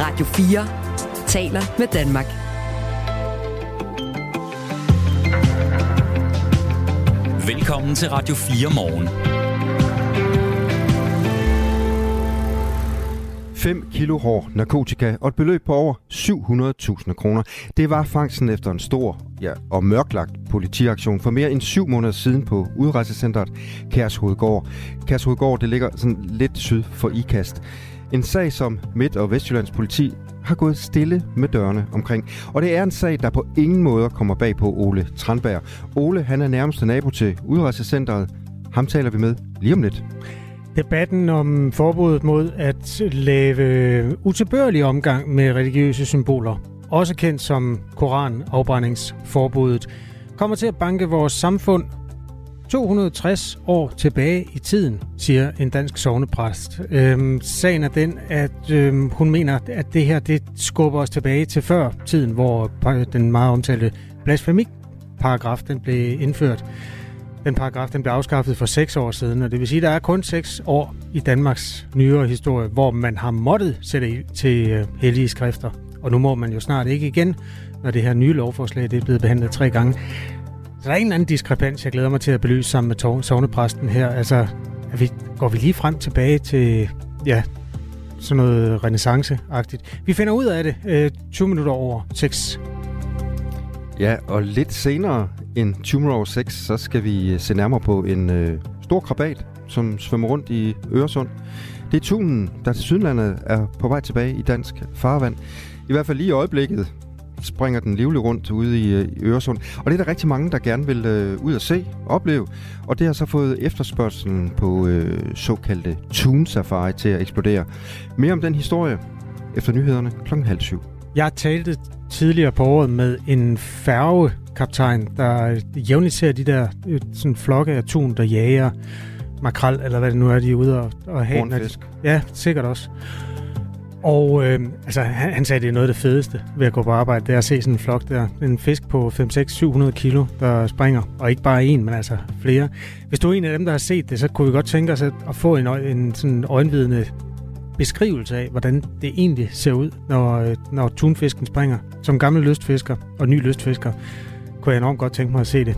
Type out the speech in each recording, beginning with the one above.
Radio 4 taler med Danmark. Velkommen til Radio 4 morgen. 5 kilo hård narkotika og et beløb på over 700.000 kroner. Det var fangsten efter en stor ja, og mørklagt politiaktion for mere end syv måneder siden på udrejsecentret Kærshovedgård. Kærshovedgård det ligger sådan lidt syd for IKAST. En sag, som Midt- og Vestjyllands politi har gået stille med dørene omkring. Og det er en sag, der på ingen måde kommer bag på Ole Tranberg. Ole, han er nærmeste nabo til udrejsecentret. Ham taler vi med lige om lidt. Debatten om forbuddet mod at lave utilbørlig omgang med religiøse symboler, også kendt som koranafbrændingsforbuddet, kommer til at banke vores samfund 260 år tilbage i tiden, siger en dansk sovnepræst. Øhm, sagen er den, at øhm, hun mener, at det her det skubber os tilbage til før tiden, hvor øh, den meget omtalte blasfemik-paragraf den blev indført. Den paragraf den blev afskaffet for seks år siden, og det vil sige, at der er kun seks år i Danmarks nyere historie, hvor man har måttet sætte til øh, hellige skrifter. Og nu må man jo snart ikke igen, når det her nye lovforslag det er blevet behandlet tre gange. Så der er en anden diskrepans, jeg glæder mig til at belyse sammen med sovnepræsten her. Altså, er vi, går vi lige frem tilbage til, ja, sådan noget renaissance-agtigt. Vi finder ud af det øh, 20 minutter over 6. Ja, og lidt senere end 20 over 6, så skal vi øh, se nærmere på en øh, stor krabat, som svømmer rundt i Øresund. Det er tunen, der til Sydlandet er på vej tilbage i dansk farvand. I hvert fald lige i øjeblikket springer den livlig rundt ude i, øh, i Øresund. Og det er der rigtig mange, der gerne vil øh, ud og se opleve. Og det har så fået efterspørgselen på øh, såkaldte Tune Safari til at eksplodere. Mere om den historie efter nyhederne kl. halv syv. Jeg talte tidligere på året med en færgekaptajn, der jævnligt ser de der øh, sådan flokke af tun, der jager makrel, eller hvad det nu er, de er ude og, og have. Hornfisk. Ja, sikkert også. Og øh, altså, han, han sagde, at det er noget af det fedeste ved at gå på arbejde, det er at se sådan en flok der. En fisk på 5-6-700 kilo, der springer. Og ikke bare en, men altså flere. Hvis du er en af dem, der har set det, så kunne vi godt tænke os at, at få en, en sådan øjenvidende beskrivelse af, hvordan det egentlig ser ud, når, øh, når tunfisken springer. Som gammel lystfisker og ny lystfisker, kunne jeg enormt godt tænke mig at se det.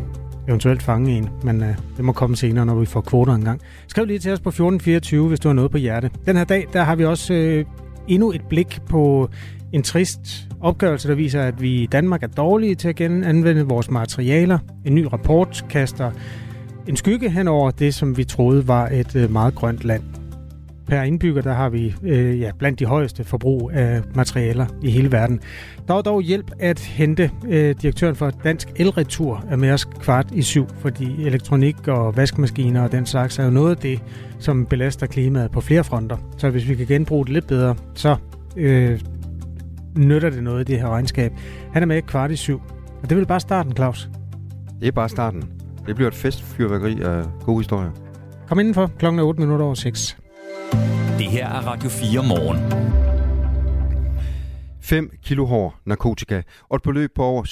Eventuelt fange en, men øh, det må komme senere, når vi får kvoter engang. Skriv lige til os på 1424, hvis du har noget på hjerte. Den her dag, der har vi også øh, endnu et blik på en trist opgørelse, der viser, at vi i Danmark er dårlige til at genanvende vores materialer. En ny rapport kaster en skygge hen over det, som vi troede var et øh, meget grønt land. Per indbygger, der har vi øh, ja, blandt de højeste forbrug af materialer i hele verden. Der er dog hjælp at hente. Øh, direktøren for Dansk Elretur er med os kvart i syv, fordi elektronik og vaskemaskiner og den slags er jo noget af det, som belaster klimaet på flere fronter. Så hvis vi kan genbruge det lidt bedre, så øh, nytter det noget i det her regnskab. Han er med kvart i syv. Og det er vel bare starten, Claus? Det er bare starten. Det bliver et festfyrværkeri af gode historier. Kom indenfor klokken 8 minutter over 6. Det her er Radio 4 morgen. 5 kilo hård narkotika og et beløb på over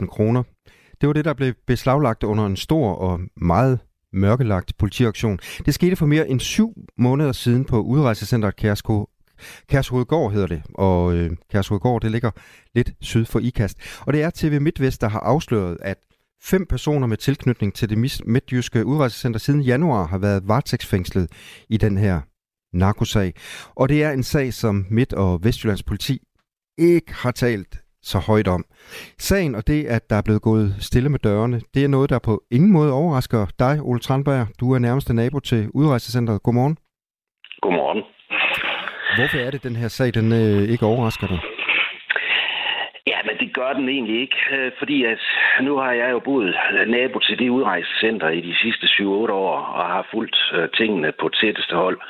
700.000 kroner. Det var det, der blev beslaglagt under en stor og meget mørkelagt politiaktion. Det skete for mere end syv måneder siden på udrejsecenteret Kærsko, Kærshovedgård hedder det, og øh, Kærshovedgård det ligger lidt syd for IKAST. Og det er TV MidtVest, der har afsløret, at fem personer med tilknytning til det midtjyske udrejsecenter siden januar har været varetægtsfængslet i den her narkosag. Og det er en sag, som Midt- og Vestjyllands politi ikke har talt så højt om. Sagen og det, at der er blevet gået stille med dørene, det er noget, der på ingen måde overrasker dig, Ole Tranberg. Du er nærmeste nabo til udrejsecenteret. Godmorgen. Godmorgen. Hvorfor er det, den her sag den øh, ikke overrasker dig? Men det gør den egentlig ikke, øh, fordi at nu har jeg jo boet øh, nabo til det udrejsecenter i de sidste 7-8 år og har fulgt øh, tingene på tætteste hold.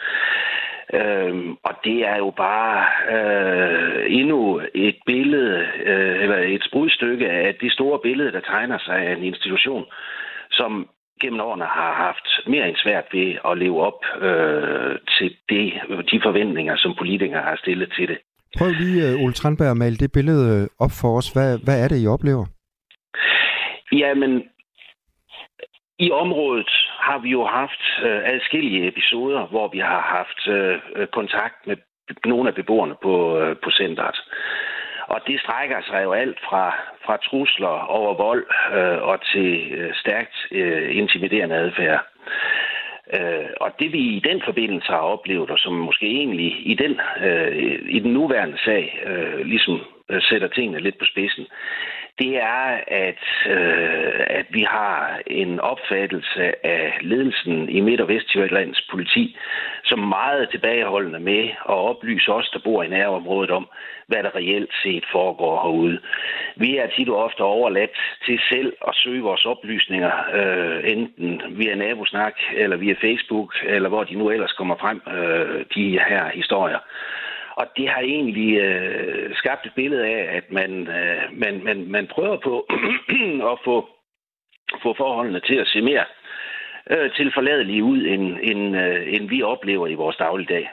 Øhm, og det er jo bare øh, endnu et billede, øh, eller et sprudstykke af det store billede, der tegner sig af en institution, som gennem årene har haft mere end svært ved at leve op øh, til det, de forventninger, som politikere har stillet til det. Prøv lige, øh, Ole Tranberg, at male det billede øh, op for os. Hvad, hvad er det, I oplever? Jamen, i området har vi jo haft øh, adskillige episoder, hvor vi har haft øh, kontakt med nogle af beboerne på, øh, på centret. Og det strækker sig jo alt fra, fra trusler over vold øh, og til øh, stærkt øh, intimiderende adfærd. Øh, og det vi i den forbindelse har oplevet, og som måske egentlig i den, øh, i den nuværende sag øh, ligesom øh, sætter tingene lidt på spidsen, det er, at, øh, at vi har en opfattelse af ledelsen i Midt- og Vestjyllands politi som meget tilbageholdende med at oplyse os, der bor i nærområdet om, hvad der reelt set foregår herude. Vi er tit og ofte overladt til selv at søge vores oplysninger, øh, enten via nabosnak eller via Facebook, eller hvor de nu ellers kommer frem, øh, de her historier. Og det har egentlig øh, skabt et billede af, at man, øh, man, man, man prøver på at få, få forholdene til at se mere øh, tilforladelige ud, end, end, øh, end vi oplever i vores dagligdag.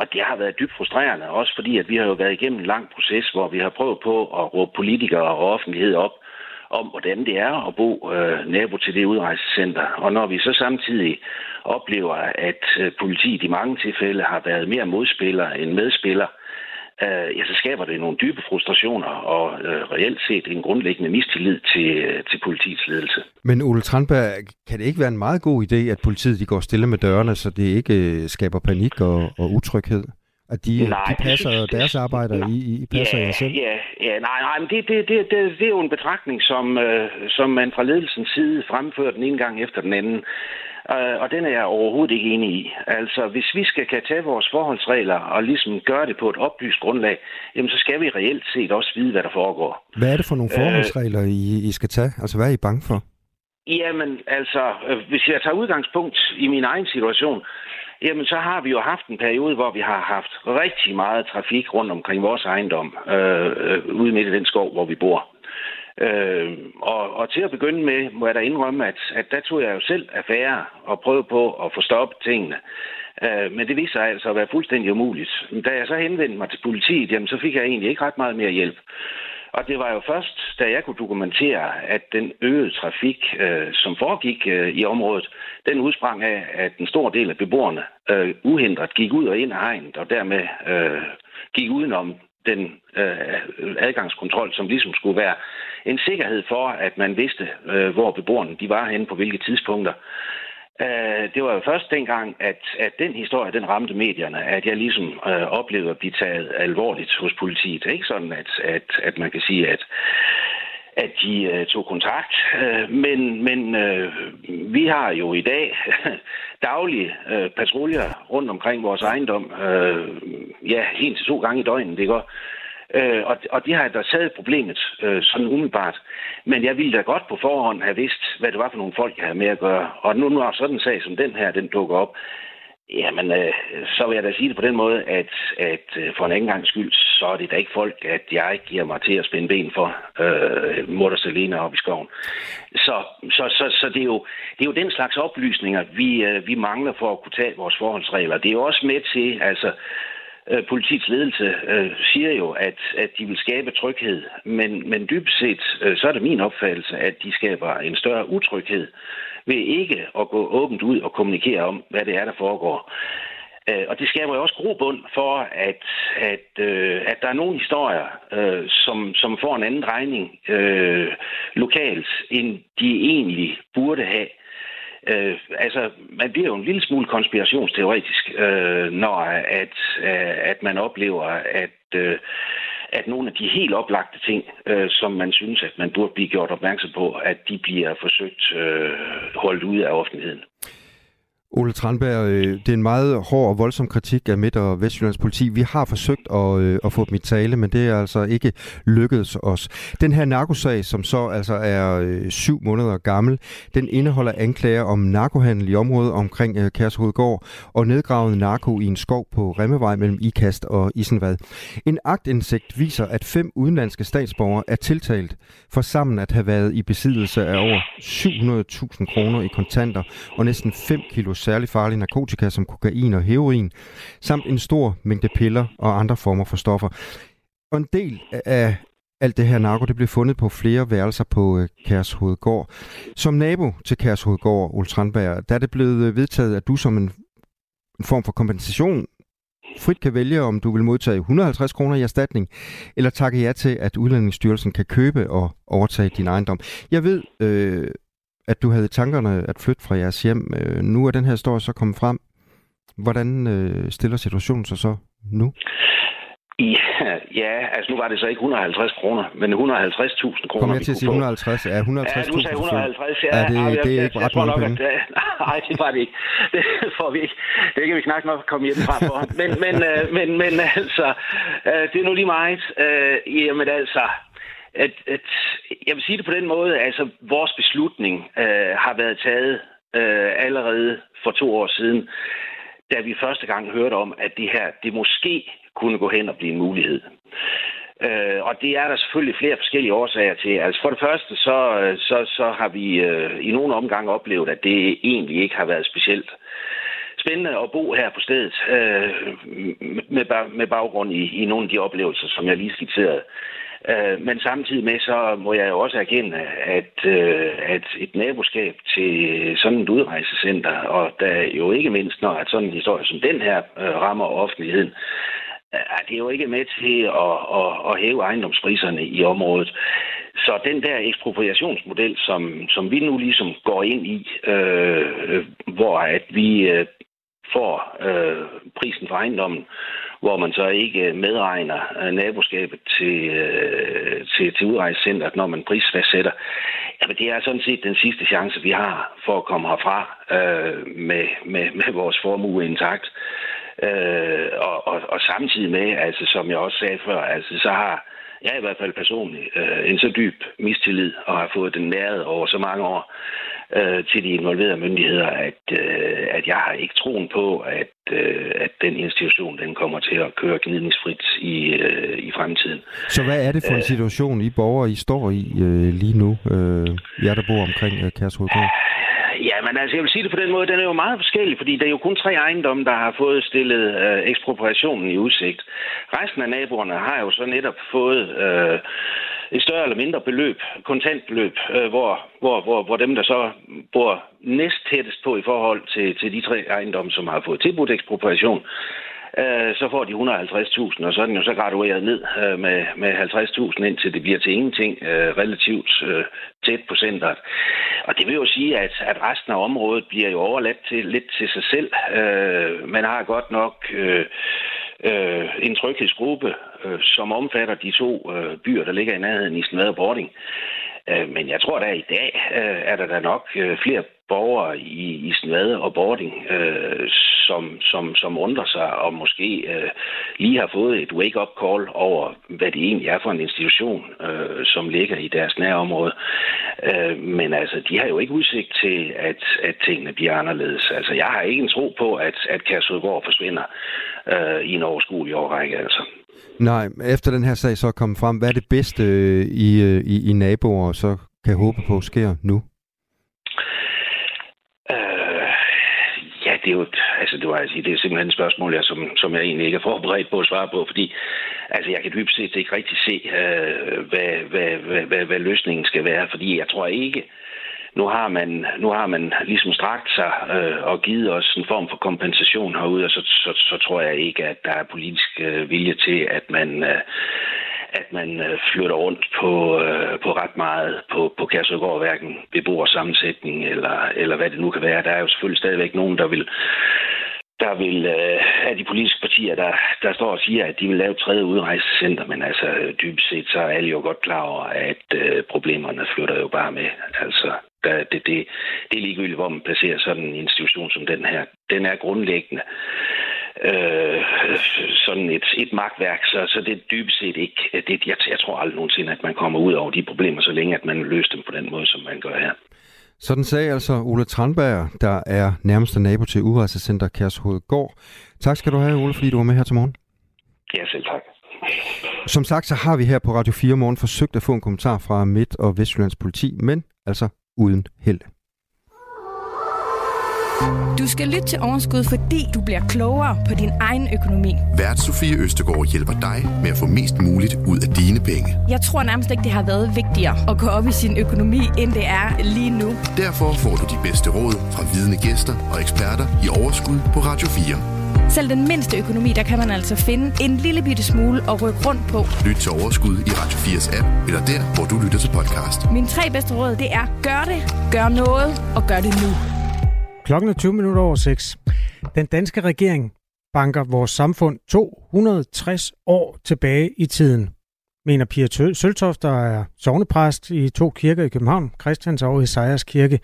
Og det har været dybt frustrerende, også fordi at vi har jo været igennem en lang proces, hvor vi har prøvet på at råbe politikere og offentlighed op om, hvordan det er at bo øh, nabo til det udrejsecenter. Og når vi så samtidig oplever, at øh, politiet i mange tilfælde har været mere modspiller end medspiller, øh, ja, så skaber det nogle dybe frustrationer og øh, reelt set en grundlæggende mistillid til, øh, til politiets ledelse. Men Ole Tranberg, kan det ikke være en meget god idé, at politiet de går stille med dørene, så det ikke øh, skaber panik og, og utryghed? At de, nej, de passer synes, deres arbejde, og I, I passer ja, jer selv? Ja, ja nej, nej, men det, det, det, det, det er jo en betragtning, som, øh, som man fra ledelsens side fremfører den ene gang efter den anden. Øh, og den er jeg overhovedet ikke enig i. Altså, hvis vi skal kan tage vores forholdsregler og ligesom gøre det på et oplyst grundlag, jamen så skal vi reelt set også vide, hvad der foregår. Hvad er det for nogle øh, forholdsregler, I, I skal tage? Altså, hvad er I bange for? Jamen, altså, øh, hvis jeg tager udgangspunkt i min egen situation, jamen så har vi jo haft en periode, hvor vi har haft rigtig meget trafik rundt omkring vores ejendom, øh, øh ude midt i den skov, hvor vi bor. Øh, og, og til at begynde med, må jeg da indrømme, at, at der tog jeg jo selv affære og prøvede på at få stoppet tingene. Øh, men det viste sig altså at være fuldstændig umuligt. Da jeg så henvendte mig til politiet, jamen, så fik jeg egentlig ikke ret meget mere hjælp. Og det var jo først, da jeg kunne dokumentere, at den øgede trafik, øh, som foregik øh, i området, den udsprang af, at en stor del af beboerne øh, uhindret gik ud og ind af hegnet, og dermed øh, gik udenom den øh, adgangskontrol, som ligesom skulle være en sikkerhed for, at man vidste, øh, hvor beboerne de var henne på hvilke tidspunkter. Øh, det var jo først dengang, at, at den historie, den ramte medierne, at jeg ligesom øh, oplevede at blive taget alvorligt hos politiet. Det er ikke sådan, at, at, at man kan sige, at at de øh, tog kontakt. Øh, men men øh, vi har jo i dag daglige øh, patruljer rundt omkring vores ejendom, øh, ja, en til to gange i døgnet, det går. Øh, og, og de har da taget problemet øh, sådan umiddelbart. Men jeg ville da godt på forhånd have vidst, hvad det var for nogle folk, jeg havde med at gøre. Og nu når sådan en sag som den her, den dukker op, Jamen, øh, så vil jeg da sige det på den måde, at, at øh, for en anden gang skyld, så er det da ikke folk, at jeg giver mig til at spænde ben for øh, Mutter Selena op i skoven. Så, så, så, så det, er jo, det er jo den slags oplysninger, vi, øh, vi mangler for at kunne tage vores forholdsregler. Det er jo også med til, altså, øh, politiets ledelse øh, siger jo, at, at de vil skabe tryghed, men, men dybest set, øh, så er det min opfattelse, at de skaber en større utryghed ved ikke at gå åbent ud og kommunikere om, hvad det er, der foregår. Øh, og det skaber jo også grobund for, at, at, øh, at der er nogle historier, øh, som, som får en anden regning øh, lokalt, end de egentlig burde have. Øh, altså, man bliver jo en lille smule konspirationsteoretisk, øh, når at, øh, at man oplever, at, øh, at nogle af de helt oplagte ting, øh, som man synes, at man burde blive gjort opmærksom på, at de bliver forsøgt øh, holdt ud af offentligheden. Ole Tranberg, øh, det er en meget hård og voldsom kritik af Midt- og Vestjyllands politi. Vi har forsøgt at, øh, at få dem i tale, men det er altså ikke lykkedes os. Den her narkosag, som så altså er øh, syv måneder gammel, den indeholder anklager om narkohandel i området omkring øh, Kærshovedgård og nedgravet narko i en skov på Remmevej mellem Ikast og Isenvad. En aktindsigt viser, at fem udenlandske statsborgere er tiltalt for sammen at have været i besiddelse af over 700.000 kroner i kontanter og næsten 5 kilo særlig farlige narkotika som kokain og heroin, samt en stor mængde piller og andre former for stoffer. Og en del af alt det her narko, det blev fundet på flere værelser på øh, Kærshovedgård. Som nabo til Kærshovedgård, Ole Strandberg, der er det blevet øh, vedtaget, at du som en, en form for kompensation frit kan vælge, om du vil modtage 150 kroner i erstatning, eller takke ja til, at Udlændingsstyrelsen kan købe og overtage din ejendom. Jeg ved, øh, at du havde tankerne at flytte fra jeres hjem. Øh, nu er den her historie så kommet frem. Hvordan øh, stiller situationen sig så nu? Ja, ja, altså nu var det så ikke 150 kroner, men 150.000 kroner. Kom jeg til at sige 150? Ja, 150.000. Ja, du sagde 150. Ja, ja, det, ja, det er ikke ret mange penge. At, nej, det var det ikke. Det får vi ikke. Det kan vi knap nok komme hjem fra for. Men, men, øh, men, men altså, det er nu lige meget. Øh, jamen altså, at, at, jeg vil sige det på den måde, altså vores beslutning øh, har været taget øh, allerede for to år siden, da vi første gang hørte om, at det her, det måske kunne gå hen og blive en mulighed. Øh, og det er der selvfølgelig flere forskellige årsager til. Altså for det første, så, øh, så, så har vi øh, i nogle omgange oplevet, at det egentlig ikke har været specielt spændende at bo her på stedet, øh, med, med baggrund i, i nogle af de oplevelser, som jeg lige skitserede. Øh, men samtidig med, så må jeg jo også erkende, at, øh, at et naboskab til sådan et udrejsecenter, og der jo ikke mindst, når at sådan en historie som den her øh, rammer offentligheden, at øh, det er jo ikke med til at, at, at hæve ejendomspriserne i området. Så den der ekspropriationsmodel, som, som vi nu ligesom går ind i, øh, øh hvor at vi øh, får øh, prisen for ejendommen, hvor man så ikke medregner øh, naboskabet til, øh, til, til udrejsecenteret, når man prisfastsætter. Jamen, det er sådan set den sidste chance, vi har for at komme herfra øh, med, med, med vores formue intakt. Øh, og, og, og samtidig med, altså som jeg også sagde før, altså så har jeg i hvert fald personligt øh, en så dyb mistillid og har fået den næret over så mange år øh, til de involverede myndigheder, at, øh, at jeg har ikke troen på, at, øh, at den institution den kommer til at køre gnidningsfrit i, øh, i fremtiden. Så hvad er det for en øh. situation, I borgere I står i øh, lige nu, øh, jer der bor omkring øh, Kærshovedgård? Ja, men altså, jeg vil sige det på den måde, den er jo meget forskellig, fordi der er jo kun tre ejendomme, der har fået stillet øh, ekspropriationen i udsigt. Resten af naboerne har jo så netop fået øh, et større eller mindre beløb, kontantbeløb, øh, hvor, hvor, hvor, hvor dem, der så bor næst tættest på i forhold til, til de tre ejendomme, som har fået tilbudt ekspropriation, øh, så får de 150.000, og så er den jo så gradueret ned øh, med, med 50.000, indtil det bliver til ingenting øh, relativt øh, tæt på centret. Og det vil jo sige, at, at resten af området bliver jo overladt til, lidt til sig selv. Øh, man har godt nok øh, øh, en tryghedsgruppe, øh, som omfatter de to øh, byer, der ligger i nærheden i Snede og Bording. Øh, men jeg tror, at i dag øh, er der da nok øh, flere borgere i, i snade og Bording, øh, som, som, som undrer sig og måske øh, lige har fået et wake-up call over, hvad det egentlig er for en institution, øh, som ligger i deres nærområde. Øh, men altså, de har jo ikke udsigt til, at, at tingene bliver anderledes. Altså, jeg har ikke en tro på, at, at Kærsudgård forsvinder øh, i en overskuelig årrække, altså. Nej, efter den her sag så er kommet frem, hvad er det bedste øh, i, øh, i, i naboer så kan håbe på sker nu? Øh, det er jo, altså det, var, altså, det er simpelthen et spørgsmål, jeg, som, som jeg egentlig ikke er forberedt på at svare på, fordi altså, jeg kan dybest set ikke rigtig se, øh, hvad, hvad, hvad, hvad, hvad løsningen skal være, fordi jeg tror ikke, nu har man, nu har man ligesom strakt sig øh, og givet os en form for kompensation herude, og så, så, så tror jeg ikke, at der er politisk øh, vilje til, at man øh, at man øh, flytter rundt på, øh, på ret meget på, på Kærsøgård, hverken beboersammensætning eller, eller hvad det nu kan være. Der er jo selvfølgelig stadigvæk nogen, der vil der vil øh, af de politiske partier, der, der står og siger, at de vil lave et tredje udrejsecenter, men altså dybest set, så er alle jo godt klar over, at øh, problemerne flytter jo bare med. Altså, der, det, det, det er ligegyldigt, hvor man placerer sådan en institution som den her. Den er grundlæggende øh, sådan et, et magtværk, så, så det er dybest set ikke, det, jeg, jeg tror aldrig nogensinde, at man kommer ud over de problemer, så længe at man løser dem på den måde, som man gør her. Sådan sagde altså Ole Tranberg, der er nærmeste nabo til Udrejsecenter Kærshovedgård. Tak skal du have, Ole, fordi du var med her til morgen. Ja, selv tak. Som sagt, så har vi her på Radio 4 morgen forsøgt at få en kommentar fra Midt- og Vestjyllands politi, men altså uden held. Du skal lytte til Overskud, fordi du bliver klogere på din egen økonomi. Vært Sofie Østegård hjælper dig med at få mest muligt ud af dine penge. Jeg tror nærmest ikke, det har været vigtigere at gå op i sin økonomi, end det er lige nu. Derfor får du de bedste råd fra vidne gæster og eksperter i Overskud på Radio 4. Selv den mindste økonomi, der kan man altså finde en lille bitte smule at rykke rundt på. Lyt til Overskud i Radio 4's app, eller der, hvor du lytter til podcast. Mine tre bedste råd, det er gør det, gør noget og gør det nu. Klokken er 20 minutter over 6. Den danske regering banker vores samfund 260 år tilbage i tiden, mener Pia Søltoft, der er sovnepræst i to kirker i København, Christians og Isaias kirke.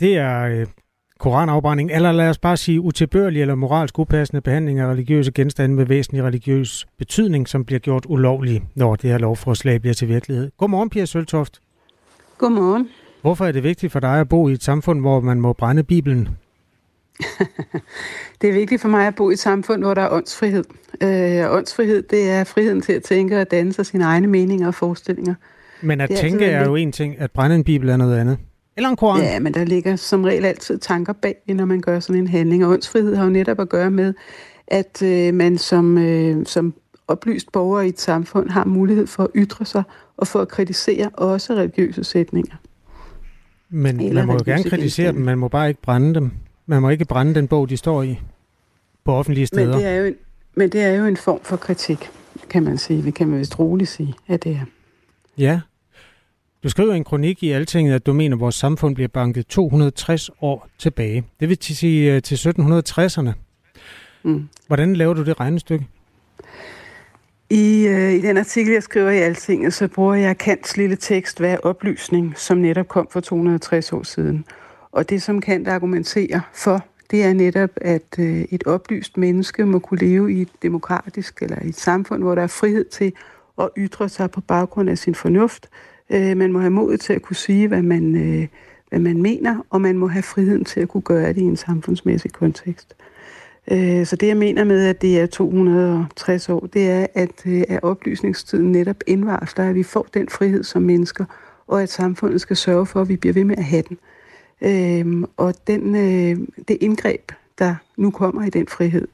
Det er øh, koranafbrænding, eller lad os bare sige utilbørlig eller moralsk upassende behandling af religiøse genstande med væsentlig religiøs betydning, som bliver gjort ulovlig, når det her lovforslag bliver til virkelighed. Godmorgen, Pia Søltoft. Godmorgen. Hvorfor er det vigtigt for dig at bo i et samfund, hvor man må brænde Bibelen? det er vigtigt for mig at bo i et samfund, hvor der er åndsfrihed. Øh, åndsfrihed, det er friheden til at tænke og danne sig sine egne meninger og forestillinger. Men at tænke er jo en ting, at brænde en bibel er noget andet. Eller en koran. Ja, men der ligger som regel altid tanker bag, når man gør sådan en handling. Og åndsfrihed har jo netop at gøre med, at øh, man som, øh, som oplyst borger i et samfund har mulighed for at ytre sig og for at kritisere også religiøse sætninger. Men Eller man må jo gerne kritisere dem, man må bare ikke brænde dem. Man må ikke brænde den bog, de står i på offentlige steder. Men det er jo en, men det er jo en form for kritik, kan man sige. Det kan man vist roligt sige, at det er. Ja. Du skriver en kronik i Altinget, at du mener, at vores samfund bliver banket 260 år tilbage. Det vil sige øh, til 1760'erne. Mm. Hvordan laver du det regnestykke? I, øh, I den artikel, jeg skriver i Altinget, så bruger jeg Kants lille tekst, hvad er oplysning, som netop kom for 260 år siden. Og det, som Kant argumenterer for, det er netop, at øh, et oplyst menneske må kunne leve i et demokratisk eller i et samfund, hvor der er frihed til at ytre sig på baggrund af sin fornuft. Øh, man må have mod til at kunne sige, hvad man, øh, hvad man mener, og man må have friheden til at kunne gøre det i en samfundsmæssig kontekst. Øh, så det, jeg mener med, at det er 260 år, det er, at, øh, at oplysningstiden netop indvarsler, at vi får den frihed som mennesker, og at samfundet skal sørge for, at vi bliver ved med at have den. Øh, og den, øh, det indgreb, der nu kommer i den frihed,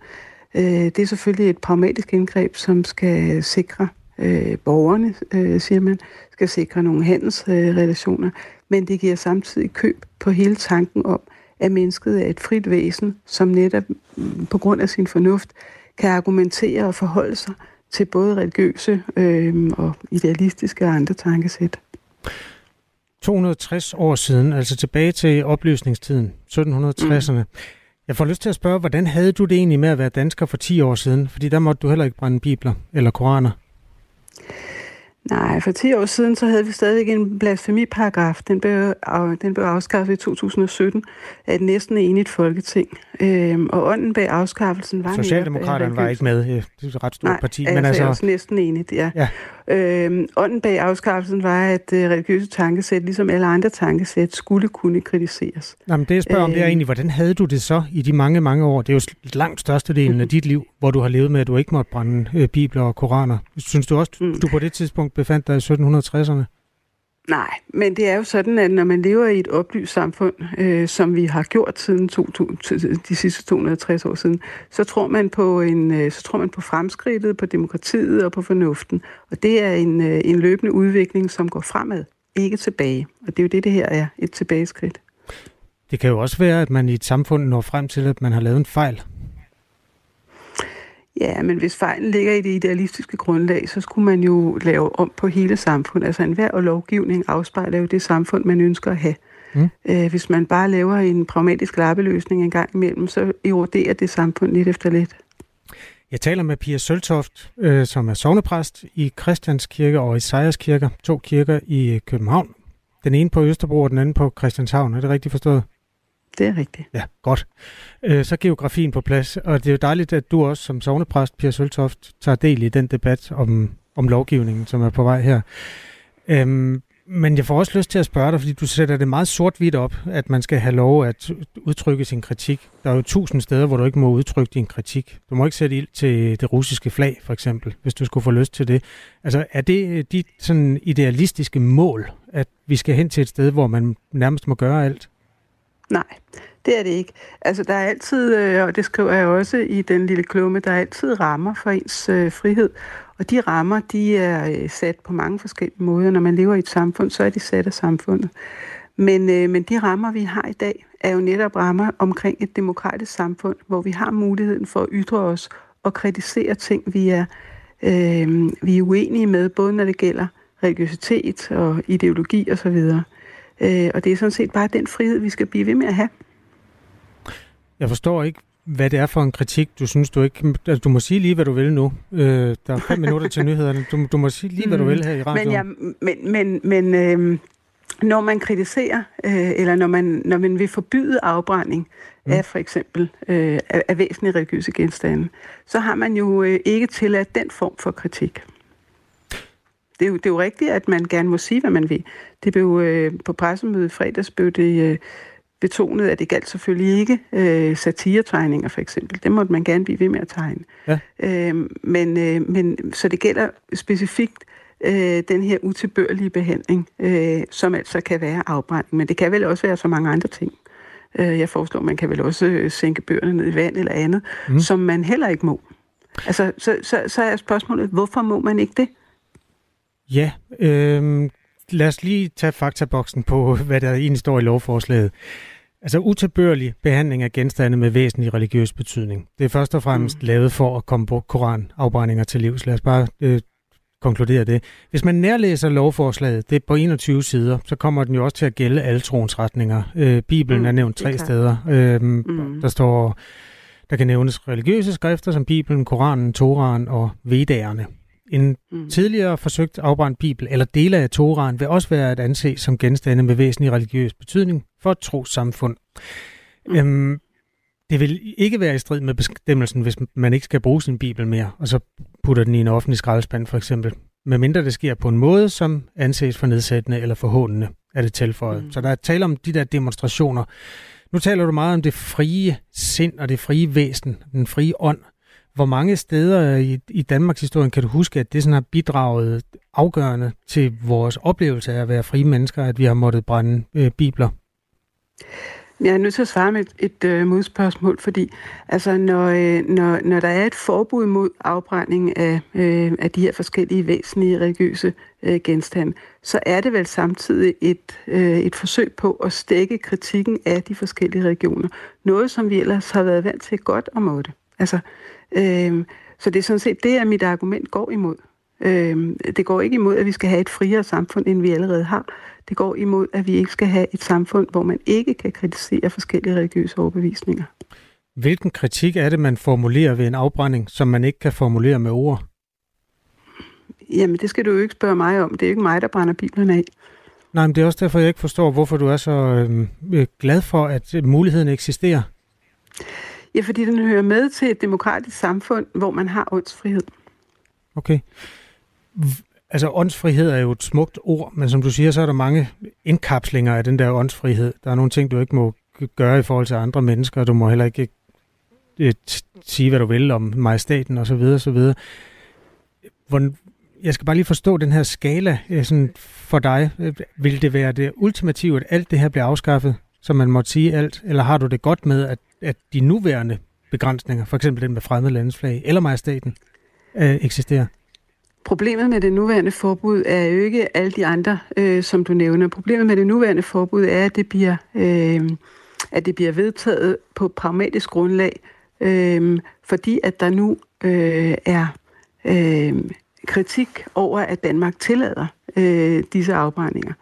øh, det er selvfølgelig et pragmatisk indgreb, som skal sikre øh, borgerne, øh, siger man, skal sikre nogle handelsrelationer, øh, men det giver samtidig køb på hele tanken om, at mennesket er et frit væsen, som netop mm, på grund af sin fornuft kan argumentere og forholde sig til både religiøse øh, og idealistiske og andre tankesæt. 260 år siden, altså tilbage til oplysningstiden, 1760'erne. Mm. Jeg får lyst til at spørge, hvordan havde du det egentlig med at være dansker for 10 år siden? Fordi der måtte du heller ikke brænde bibler eller koraner. Nej, for 10 år siden, så havde vi stadig en blasfemiparagraf. Den blev, den blev afskaffet i 2017 af et næsten enigt folketing. Øhm, og ånden bag afskaffelsen var Socialdemokraterne var ikke med. Det er et ret stort Nej, parti. Men altså, altså næsten enigt, ja. ja. Øhm, ånden bag afskaffelsen var, at uh, religiøse tankesæt, ligesom alle andre tankesæt, skulle kunne kritiseres. Jamen, det jeg spørger om, det er øhm. egentlig, hvordan havde du det så i de mange, mange år? Det er jo langt størstedelen mm-hmm. af dit liv, hvor du har levet med, at du ikke måtte brænde øh, bibler og koraner. Synes du også, mm. du på det tidspunkt befandt dig i 1760'erne? Nej, men det er jo sådan, at når man lever i et oplyst samfund, øh, som vi har gjort siden to, to, de sidste 260 år siden, så tror man på en, øh, så tror man på fremskridtet, på demokratiet og på fornuften. Og det er en, øh, en løbende udvikling, som går fremad, ikke tilbage. Og det er jo det, det her er, et tilbageskridt. Det kan jo også være, at man i et samfund når frem til, at man har lavet en fejl. Ja, men hvis fejlen ligger i det idealistiske grundlag, så skulle man jo lave om på hele samfundet. Altså enhver lovgivning afspejler jo det samfund, man ønsker at have. Mm. Øh, hvis man bare laver en pragmatisk lappeløsning en gang imellem, så eroderer det samfund lidt efter lidt. Jeg taler med Pia Søltoft, øh, som er sovnepræst i Christianskirke og i Sejerskirker, to kirker i København. Den ene på Østerbro og den anden på Christianshavn. Er det rigtigt forstået? Det er rigtigt. Ja, godt. Øh, så geografien på plads, og det er jo dejligt, at du også som sovnepræst, Pia Søltoft, tager del i den debat om, om lovgivningen, som er på vej her. Øhm, men jeg får også lyst til at spørge dig, fordi du sætter det meget sort-hvidt op, at man skal have lov at udtrykke sin kritik. Der er jo tusind steder, hvor du ikke må udtrykke din kritik. Du må ikke sætte ild til det russiske flag, for eksempel, hvis du skulle få lyst til det. Altså, er det dit sådan idealistiske mål, at vi skal hen til et sted, hvor man nærmest må gøre alt? Nej, det er det ikke. Altså, der er altid, øh, og det skriver jeg også i den lille klumme, der er altid rammer for ens øh, frihed. Og de rammer, de er øh, sat på mange forskellige måder. Når man lever i et samfund, så er de sat af samfundet. Men, øh, men de rammer, vi har i dag, er jo netop rammer omkring et demokratisk samfund, hvor vi har muligheden for at ytre os og kritisere ting, vi er, øh, vi er uenige med, både når det gælder religiøsitet og ideologi osv. Og, øh, og det er sådan set bare den frihed, vi skal blive ved med at have. Jeg forstår ikke, hvad det er for en kritik, du synes, du ikke... Altså, du må sige lige, hvad du vil nu. Øh, der er fem minutter til nyhederne. Du, du må sige lige, hvad du vil her i radioen. Men, ja, men, men, men øh, når man kritiserer, øh, eller når man, når man vil forbyde afbrænding mm. af for eksempel øh, af, af væsentlige religiøse genstande, så har man jo øh, ikke tilladt den form for kritik. Det er, jo, det er jo rigtigt, at man gerne må sige, hvad man vil. Det blev øh, på pressemødet i fredags blev det øh, betonet, at det galt selvfølgelig ikke øh, satiretegninger for eksempel. Det måtte man gerne blive ved med at tegne. Ja. Øh, men, øh, men så det gælder specifikt øh, den her utilbørlige behandling, øh, som altså kan være afbrænding. Men det kan vel også være så mange andre ting. Øh, jeg foreslår, man kan vel også øh, sænke bøgerne ned i vand eller andet, mm. som man heller ikke må. Altså, så, så, så er spørgsmålet, hvorfor må man ikke det? Ja, øh, lad os lige tage faktaboksen på, hvad der egentlig står i lovforslaget. Altså utilbørlig behandling af genstande med væsentlig religiøs betydning. Det er først og fremmest mm. lavet for at komme på koranafbrændinger til livs. Lad os bare øh, konkludere det. Hvis man nærlæser lovforslaget, det er på 21 sider, så kommer den jo også til at gælde alle troens retninger. Øh, Bibelen mm, er nævnt tre steder. Øh, mm. Der står, der kan nævnes religiøse skrifter som Bibelen, Koranen, Toraen og Vedderne. En mm. tidligere forsøgt afbrændt bibel eller dele af Toraen vil også være at anse som genstande med væsentlig religiøs betydning for et trossamfund. Mm. Øhm, det vil ikke være i strid med bestemmelsen, hvis man ikke skal bruge sin bibel mere, og så putter den i en offentlig skraldespand for eksempel. Medmindre det sker på en måde, som anses for nedsættende eller forhåndende, er det tilføjet. Mm. Så der er tale om de der demonstrationer. Nu taler du meget om det frie sind og det frie væsen, den frie ånd. Hvor mange steder i, i Danmarks historie kan du huske, at det sådan har bidraget afgørende til vores oplevelse af at være frie mennesker, at vi har måttet brænde øh, bibler? Jeg er nødt til at svare med et, et øh, modspørgsmål, fordi altså, når, øh, når, når der er et forbud mod afbrænding af, øh, af de her forskellige væsentlige religiøse øh, genstande, så er det vel samtidig et, øh, et forsøg på at stække kritikken af de forskellige regioner. Noget, som vi ellers har været vant til godt at måtte. Altså, øh, så det er sådan set det, at mit argument går imod. Øh, det går ikke imod, at vi skal have et friere samfund, end vi allerede har. Det går imod, at vi ikke skal have et samfund, hvor man ikke kan kritisere forskellige religiøse overbevisninger. Hvilken kritik er det, man formulerer ved en afbrænding, som man ikke kan formulere med ord? Jamen, det skal du jo ikke spørge mig om. Det er ikke mig, der brænder Bibelen af. Nej, men det er også derfor, jeg ikke forstår, hvorfor du er så øh, glad for, at muligheden eksisterer. Ja, fordi den hører med til et demokratisk samfund, hvor man har åndsfrihed. Okay. Altså åndsfrihed er jo et smukt ord, men som du siger, så er der mange indkapslinger af den der åndsfrihed. Der er nogle ting, du ikke må gøre i forhold til andre mennesker, du må heller ikke øh, sige, hvad du vil om majestaten og så videre, så videre. Hvordan, jeg skal bare lige forstå den her skala eh, sådan for dig. Vil det være det ultimative, at alt det her bliver afskaffet, så man måtte sige alt, eller har du det godt med, at, at de nuværende begrænsninger, for eksempel den med fremmede landsflag eller majestaten, øh, eksisterer? Problemet med det nuværende forbud er jo ikke alle de andre, øh, som du nævner. Problemet med det nuværende forbud er, at det bliver, øh, at det bliver vedtaget på pragmatisk grundlag, øh, fordi at der nu øh, er øh, kritik over, at Danmark tillader øh, disse afbrændinger.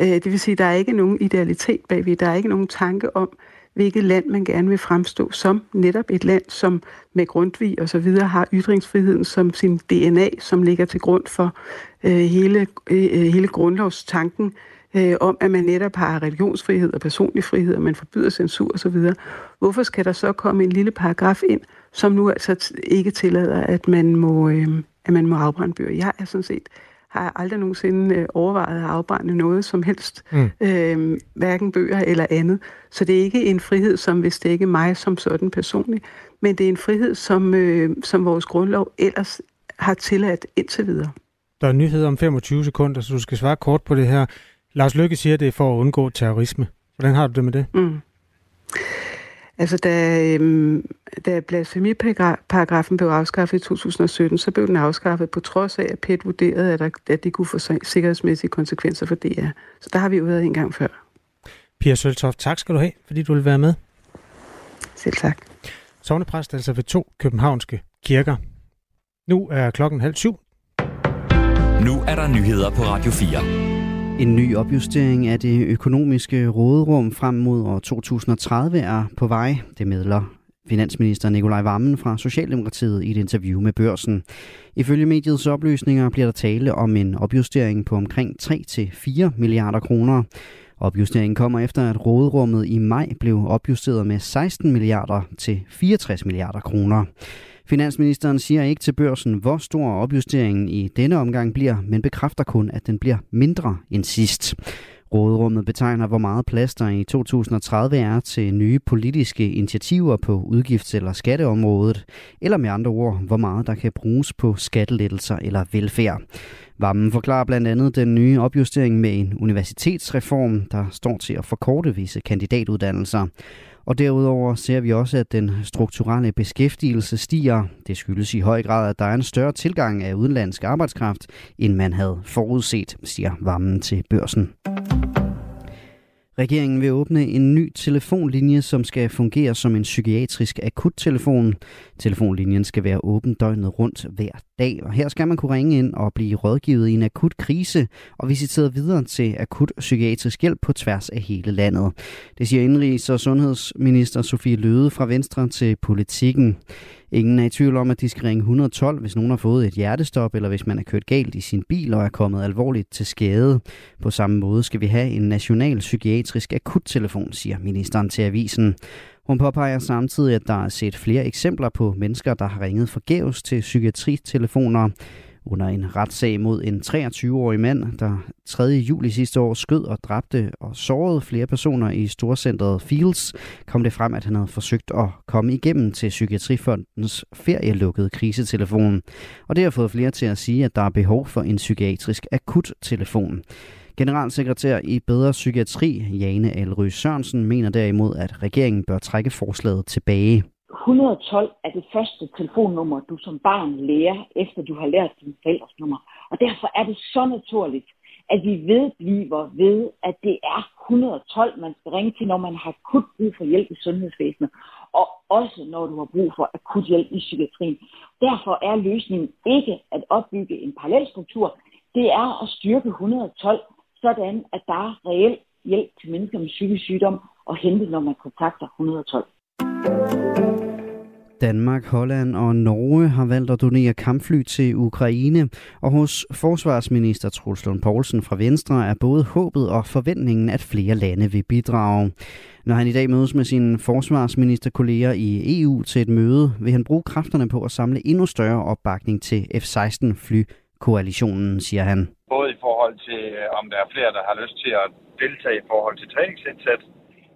Øh, det vil sige, at der er ikke nogen idealitet bagved. Der er ikke nogen tanke om, hvilket land man gerne vil fremstå som. Netop et land, som med Grundtvig og så videre har ytringsfriheden som sin DNA, som ligger til grund for øh, hele, øh, hele grundlovstanken øh, om, at man netop har religionsfrihed og personlig frihed, og man forbyder censur osv. Hvorfor skal der så komme en lille paragraf ind, som nu altså ikke tillader, at man må, øh, at man må afbrænde bøger? Jeg er sådan set har jeg aldrig nogensinde øh, overvejet at afbrænde noget som helst, mm. øh, hverken bøger eller andet. Så det er ikke en frihed, som vil stikke mig som sådan personligt, men det er en frihed, som, øh, som vores grundlov ellers har tilladt indtil videre. Der er nyhed om 25 sekunder, så du skal svare kort på det her. Lars Lykke siger, at det er for at undgå terrorisme. Hvordan har du det med det? Mm. Altså, da, øhm, da blasfemiparagrafen blev afskaffet i 2017, så blev den afskaffet på trods af, at PET vurderede, at, der, at det kunne få sikkerhedsmæssige konsekvenser for DR. Så der har vi jo været en gang før. Pia Søltoft, tak skal du have, fordi du vil være med. Selv tak. Sognepræst altså ved to københavnske kirker. Nu er klokken halv syv. Nu er der nyheder på Radio 4. En ny opjustering af det økonomiske råderum frem mod år 2030 er på vej. Det medler finansminister Nikolaj Vammen fra Socialdemokratiet i et interview med børsen. Ifølge mediets oplysninger bliver der tale om en opjustering på omkring 3-4 milliarder kroner. Opjusteringen kommer efter, at råderummet i maj blev opjusteret med 16 milliarder til 64 milliarder kroner. Finansministeren siger ikke til børsen, hvor stor opjusteringen i denne omgang bliver, men bekræfter kun, at den bliver mindre end sidst. Råderummet betegner, hvor meget plads der i 2030 er til nye politiske initiativer på udgifts- eller skatteområdet, eller med andre ord, hvor meget der kan bruges på skattelettelser eller velfærd. Vammen forklarer blandt andet den nye opjustering med en universitetsreform, der står til at forkorte visse kandidatuddannelser. Og derudover ser vi også, at den strukturelle beskæftigelse stiger. Det skyldes i høj grad, at der er en større tilgang af udenlandsk arbejdskraft, end man havde forudset, siger varmen til børsen. Regeringen vil åbne en ny telefonlinje, som skal fungere som en psykiatrisk akuttelefon. Telefonlinjen skal være åben døgnet rundt hver dag, og her skal man kunne ringe ind og blive rådgivet i en akut krise og visiteret videre til akut psykiatrisk hjælp på tværs af hele landet. Det siger indrigs- og sundhedsminister Sofie Løde fra Venstre til politikken. Ingen er i tvivl om, at de skal ringe 112, hvis nogen har fået et hjertestop, eller hvis man er kørt galt i sin bil og er kommet alvorligt til skade. På samme måde skal vi have en national psykiatrisk akuttelefon, siger ministeren til avisen. Hun påpeger samtidig, at der er set flere eksempler på mennesker, der har ringet forgæves til psykiatritelefoner. Under en retssag mod en 23-årig mand, der 3. juli sidste år skød og dræbte og sårede flere personer i storcentret Fields, kom det frem, at han havde forsøgt at komme igennem til Psykiatrifondens ferielukkede krisetelefon. Og det har fået flere til at sige, at der er behov for en psykiatrisk akuttelefon. Generalsekretær i Bedre Psykiatri, Jane Alry Sørensen, mener derimod, at regeringen bør trække forslaget tilbage. 112 er det første telefonnummer, du som barn lærer, efter du har lært din forældres nummer. Og derfor er det så naturligt, at vi vedbliver ved, at det er 112, man skal ringe til, når man har akut brug for hjælp i sundhedsvæsenet, og også når du har brug for akut hjælp i psykiatrien. Derfor er løsningen ikke at opbygge en parallelstruktur, det er at styrke 112, sådan at der er reel hjælp til mennesker med psykisk sygdom og hente, når man kontakter 112. Danmark, Holland og Norge har valgt at donere kampfly til Ukraine, og hos forsvarsminister Truls Lund Poulsen fra Venstre er både håbet og forventningen, at flere lande vil bidrage. Når han i dag mødes med sine forsvarsministerkolleger i EU til et møde, vil han bruge kræfterne på at samle endnu større opbakning til F-16-flykoalitionen, siger han. Både i forhold til, øh, om der er flere, der har lyst til at deltage i forhold til træningsindsats,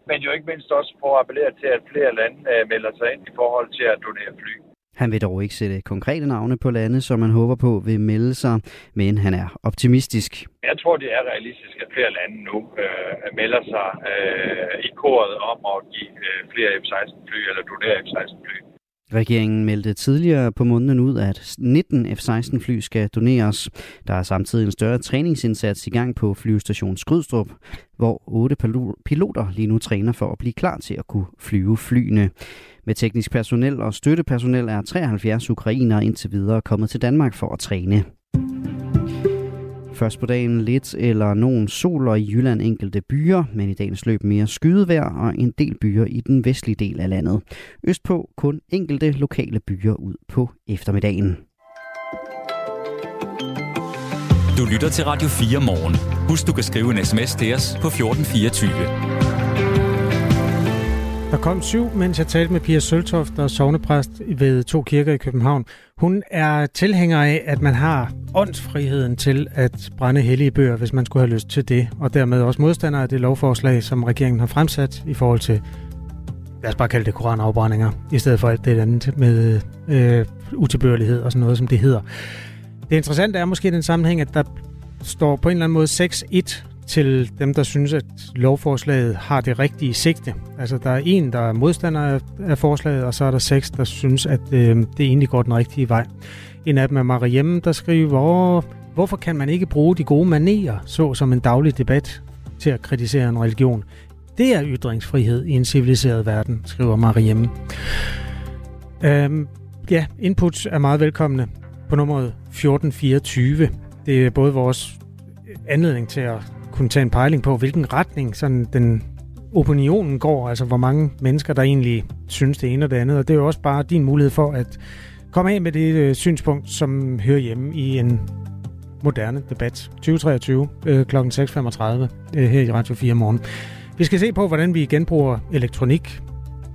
men jo ikke mindst også på at appellere til, at flere lande øh, melder sig ind i forhold til at donere fly. Han vil dog ikke sætte konkrete navne på lande, som man håber på vil melde sig, men han er optimistisk. Jeg tror, det er realistisk, at flere lande nu øh, melder sig øh, i koret om at give øh, flere F-16-fly eller donere F-16-fly. Regeringen meldte tidligere på måneden ud, at 19 F-16 fly skal doneres. Der er samtidig en større træningsindsats i gang på flyvestation Skrydstrup, hvor otte piloter lige nu træner for at blive klar til at kunne flyve flyene. Med teknisk personel og støttepersonel er 73 ukrainere indtil videre kommet til Danmark for at træne. Først på dagen lidt eller nogen sol og i Jylland enkelte byer, men i dagens løb mere skydevejr og en del byer i den vestlige del af landet. Østpå kun enkelte lokale byer ud på eftermiddagen. Du lytter til Radio 4 morgen. Husk, du kan skrive en sms til os på 1424. Der kom syv, mens jeg talte med Pia Søltoft, der er sovnepræst ved to kirker i København. Hun er tilhænger af, at man har åndsfriheden til at brænde hellige bøger, hvis man skulle have lyst til det, og dermed også modstander af det lovforslag, som regeringen har fremsat i forhold til, lad os bare kalde det koranafbrændinger, i stedet for alt det andet med øh, utilbørlighed og sådan noget, som det hedder. Det interessante er måske den sammenhæng, at der står på en eller anden måde 6-1 til dem, der synes, at lovforslaget har det rigtige sigte. Altså, der er en, der er modstander af forslaget, og så er der seks, der synes, at øh, det egentlig går den rigtige vej. En af dem er Mariemme, der skriver, hvor, hvorfor kan man ikke bruge de gode manerer, så som en daglig debat, til at kritisere en religion? Det er ytringsfrihed i en civiliseret verden, skriver Mariem. Øhm, ja, inputs er meget velkomne på nummeret 1424. Det er både vores anledning til at kunne tage en pejling på, hvilken retning sådan den opinionen går, altså hvor mange mennesker, der egentlig synes det ene og det andet. Og det er jo også bare din mulighed for at komme af med det øh, synspunkt, som hører hjemme i en moderne debat. 2023 øh, kl. 6.35 øh, her i Radio 4 morgen. Vi skal se på, hvordan vi genbruger elektronik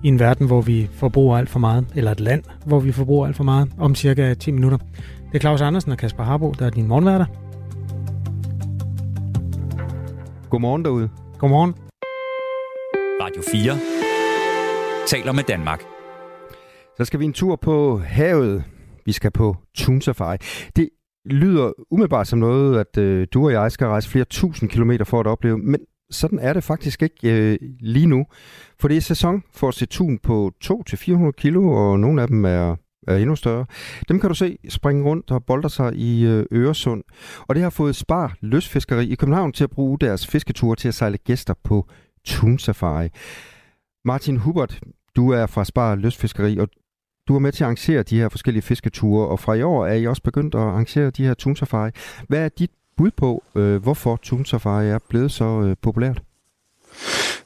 i en verden, hvor vi forbruger alt for meget, eller et land, hvor vi forbruger alt for meget, om cirka 10 minutter. Det er Claus Andersen og Kasper Harbo, der er din morgenværter. Godmorgen derude. Godmorgen. Radio 4 taler med Danmark. Så skal vi en tur på havet. Vi skal på Tun Safari. Det lyder umiddelbart som noget, at øh, du og jeg skal rejse flere tusind kilometer for at opleve, men sådan er det faktisk ikke øh, lige nu. For det er sæson for at se tun på 200-400 kilo, og nogle af dem er, er endnu større. Dem kan du se springe rundt og bolde sig i øh, Øresund. Og det har fået Spar Løsfiskeri i København til at bruge deres fisketure til at sejle gæster på Tun Safari. Martin Hubert, du er fra Spar Løsfiskeri, og du er med til at arrangere de her forskellige fisketure, og fra i år er I også begyndt at arrangere de her Tun Safari. Hvad er dit bud på, øh, hvorfor Tun Safari er blevet så øh, populært?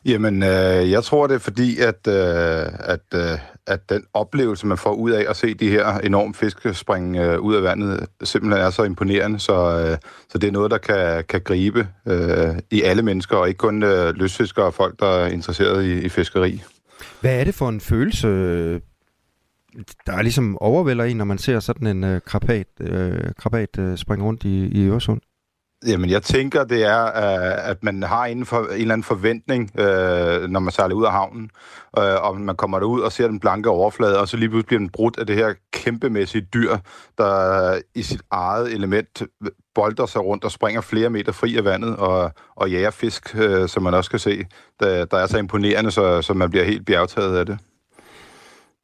Jamen, øh, jeg tror det er fordi, at, øh, at, øh, at den oplevelse, man får ud af at se de her enorme fisk springe øh, ud af vandet, simpelthen er så imponerende, så, øh, så det er noget, der kan, kan gribe øh, i alle mennesker, og ikke kun øh, løsfiskere og folk, der er interesseret i, i fiskeri. Hvad er det for en følelse, der er ligesom overvælder en, når man ser sådan en øh, krabat, øh, krabat øh, springe rundt i, i Øresund? Jamen, jeg tænker, det er, øh, at man har inden for, en eller anden forventning, øh, når man sejler ud af havnen, øh, og man kommer derud og ser den blanke overflade, og så lige pludselig bliver den brudt af det her kæmpemæssige dyr, der i sit eget element bolder sig rundt og springer flere meter fri af vandet og, og jager fisk, som man også kan se, der, der er så imponerende, så, så man bliver helt bjergtaget af det.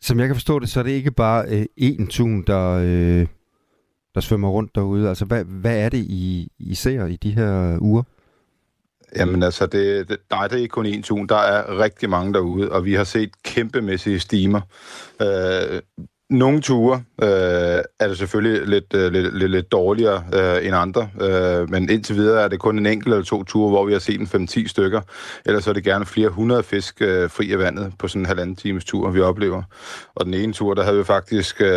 Som jeg kan forstå det, så er det ikke bare øh, én tun, der... Øh der svømmer rundt derude? Altså, hvad, hvad er det, I, I ser i de her uger? Jamen altså, det, det, nej, det er ikke kun én tun. Der er rigtig mange derude, og vi har set kæmpemæssige stimer. Øh, nogle ture øh, er det selvfølgelig lidt, øh, lidt, lidt, lidt dårligere øh, end andre, øh, men indtil videre er det kun en enkelt eller to ture, hvor vi har set en 5-10 stykker. Ellers er det gerne flere hundrede fisk øh, fri af vandet på sådan en halvanden times tur, vi oplever. Og den ene tur, der havde vi faktisk øh,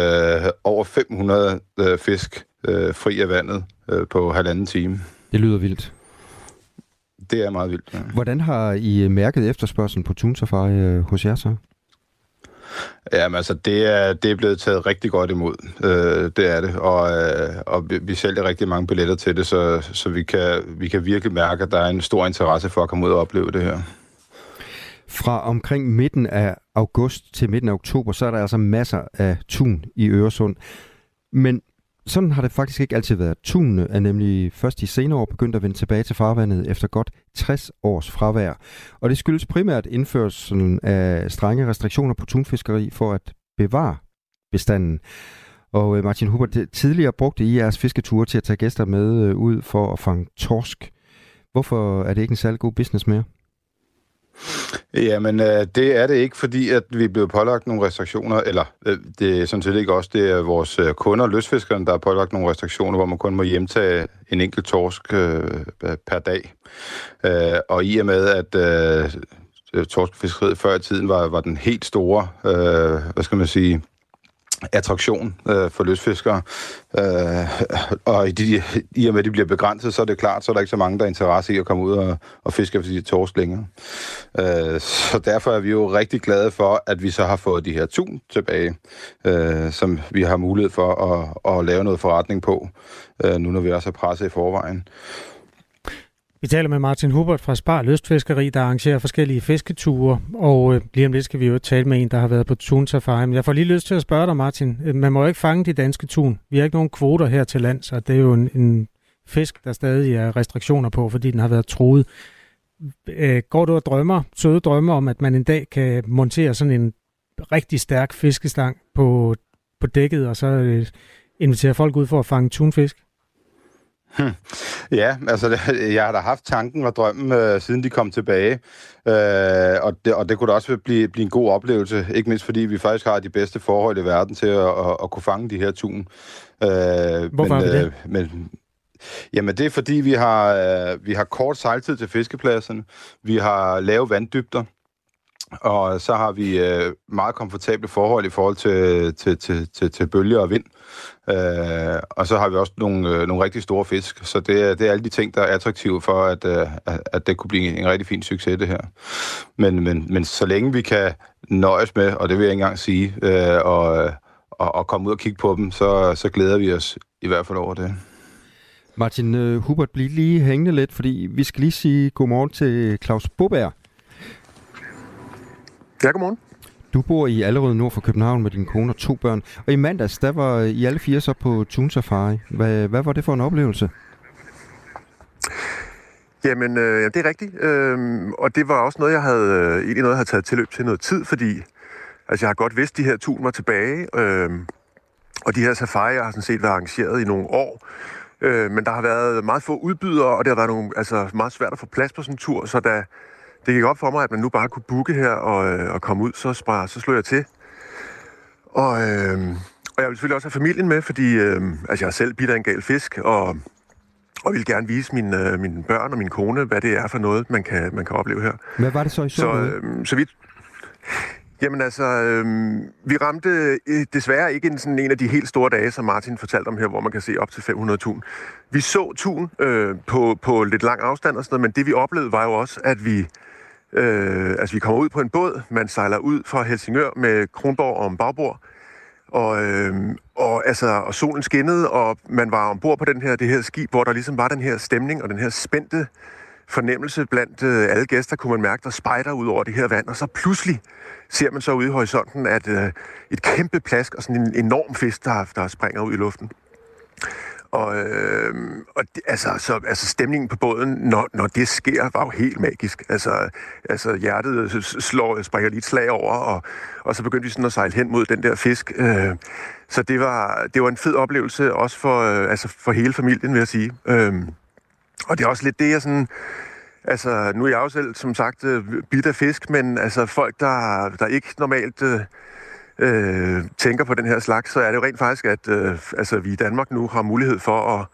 over 500 øh, fisk øh, fri af vandet øh, på halvanden time. Det lyder vildt. Det er meget vildt, ja. Hvordan har I mærket efterspørgselen på Tunsafari øh, hos jer så? Jamen altså, det er, det er blevet taget rigtig godt imod. Øh, det er det. Og, øh, og vi, vi sælger rigtig mange billetter til det, så, så vi, kan, vi kan virkelig mærke, at der er en stor interesse for at komme ud og opleve det her. Fra omkring midten af august til midten af oktober, så er der altså masser af tun i Øresund. Men sådan har det faktisk ikke altid været. Tunene er nemlig først i senere år begyndt at vende tilbage til farvandet efter godt 60 års fravær. Og det skyldes primært indførelsen af strenge restriktioner på tunfiskeri for at bevare bestanden. Og øh, Martin Huber, tidligere brugte I jeres fisketure til at tage gæster med øh, ud for at fange torsk. Hvorfor er det ikke en særlig god business mere? Jamen, øh, det er det ikke, fordi at vi er blevet pålagt nogle restriktioner, eller øh, det er sådan set ikke også, det er vores øh, kunder, løsfiskerne, der har pålagt nogle restriktioner, hvor man kun må hjemtage en enkelt torsk øh, per dag. Øh, og i og med, at øh, torskfiskeriet før i tiden var, var den helt store, øh, hvad skal man sige, attraktion øh, for løsfiskere. Øh, og i, de, i og med, at de bliver begrænset, så er det klart, så er der ikke så mange, der er interesse i at komme ud og, og fiske for de torsk længere. Øh, så derfor er vi jo rigtig glade for, at vi så har fået de her tun tilbage, øh, som vi har mulighed for at, at lave noget forretning på, øh, nu når vi også er presset i forvejen. Vi taler med Martin Hubert fra Spar Lystfiskeri, der arrangerer forskellige fisketure, og øh, lige om lidt skal vi jo tale med en, der har været på tun safari. Men jeg får lige lyst til at spørge dig, Martin. Øh, man må jo ikke fange de danske tun. Vi har ikke nogen kvoter her til land, så det er jo en, en fisk, der stadig er restriktioner på, fordi den har været troet. Øh, går du og drømmer, søde drømmer om, at man en dag kan montere sådan en rigtig stærk fiskestang på, på dækket, og så øh, invitere folk ud for at fange tunfisk? Hmm. Ja, altså jeg har da haft tanken og drømmen, øh, siden de kom tilbage. Øh, og, det, og det kunne da også blive, blive en god oplevelse, ikke mindst fordi vi faktisk har de bedste forhold i verden til at, at, at kunne fange de her tun. Øh, Hvorfor men, har vi det? Øh, men, Jamen det er fordi, vi har, øh, vi har kort sejltid til fiskepladserne. Vi har lave vanddybder. Og så har vi øh, meget komfortable forhold i forhold til, til, til, til, til bølger og vind. Øh, og så har vi også nogle, øh, nogle rigtig store fisk. Så det er, det er alle de ting, der er attraktive for, at, øh, at det kunne blive en rigtig fin succes, det her. Men, men, men så længe vi kan nøjes med, og det vil jeg ikke engang sige, øh, og, og, og komme ud og kigge på dem, så, så glæder vi os i hvert fald over det. Martin uh, Hubert, bliv lige hængende lidt, fordi vi skal lige sige godmorgen til Claus Boberg. Ja, godmorgen. Du bor i Allerød nord for København med din kone og to børn. Og i mandags, der var I alle fire så på Tun Safari. Hvad, hvad var det for en oplevelse? Jamen, øh, det er rigtigt. Øh, og det var også noget, jeg havde, øh, egentlig noget, jeg havde taget tilløb til noget tid, fordi altså, jeg har godt vidst, at de her tun var tilbage. Øh, og de her safarier har sådan set været arrangeret i nogle år. Øh, men der har været meget få udbydere, og det har været nogle, altså, meget svært at få plads på sådan en tur, så da det gik op for mig, at man nu bare kunne booke her og, øh, og komme ud, så, spar, så slog jeg til. Og, øh, og jeg vil selvfølgelig også have familien med, fordi øh, altså, jeg har selv bidt af en gal fisk, og, og vil gerne vise mine, øh, mine børn og min kone, hvad det er for noget, man kan, man kan opleve her. Hvad var det så, I så? Så, øh, så vidt, Jamen altså, øh, vi ramte øh, desværre ikke en, sådan en af de helt store dage, som Martin fortalte om her, hvor man kan se op til 500 tun. Vi så tun øh, på, på lidt lang afstand og sådan noget, men det vi oplevede var jo også, at vi, øh, altså, vi kommer ud på en båd. Man sejler ud fra Helsingør med Kronborg om bagbord. Og, øh, og, altså, og solen skinnede, og man var ombord på den her, det her skib, hvor der ligesom var den her stemning og den her spændte fornemmelse blandt øh, alle gæster, kunne man mærke, der spejder ud over det her vand. Og så pludselig ser man så ude i horisonten, at øh, et kæmpe plask og sådan en enorm fisk, der, der springer ud i luften. Og, øh, og det, altså, så, altså stemningen på båden, når, når det sker, var jo helt magisk. Altså, altså hjertet slår, springer lige et slag over, og, og så begyndte vi sådan at sejle hen mod den der fisk. Øh, så det var, det var en fed oplevelse, også for, øh, altså for hele familien, vil jeg sige. Øh, og det er også lidt det, jeg sådan Altså, nu er jeg jo selv, som sagt, øh, bit af fisk, men altså folk, der, der ikke normalt øh, øh, tænker på den her slags, så er det jo rent faktisk, at øh, altså, vi i Danmark nu har mulighed for at,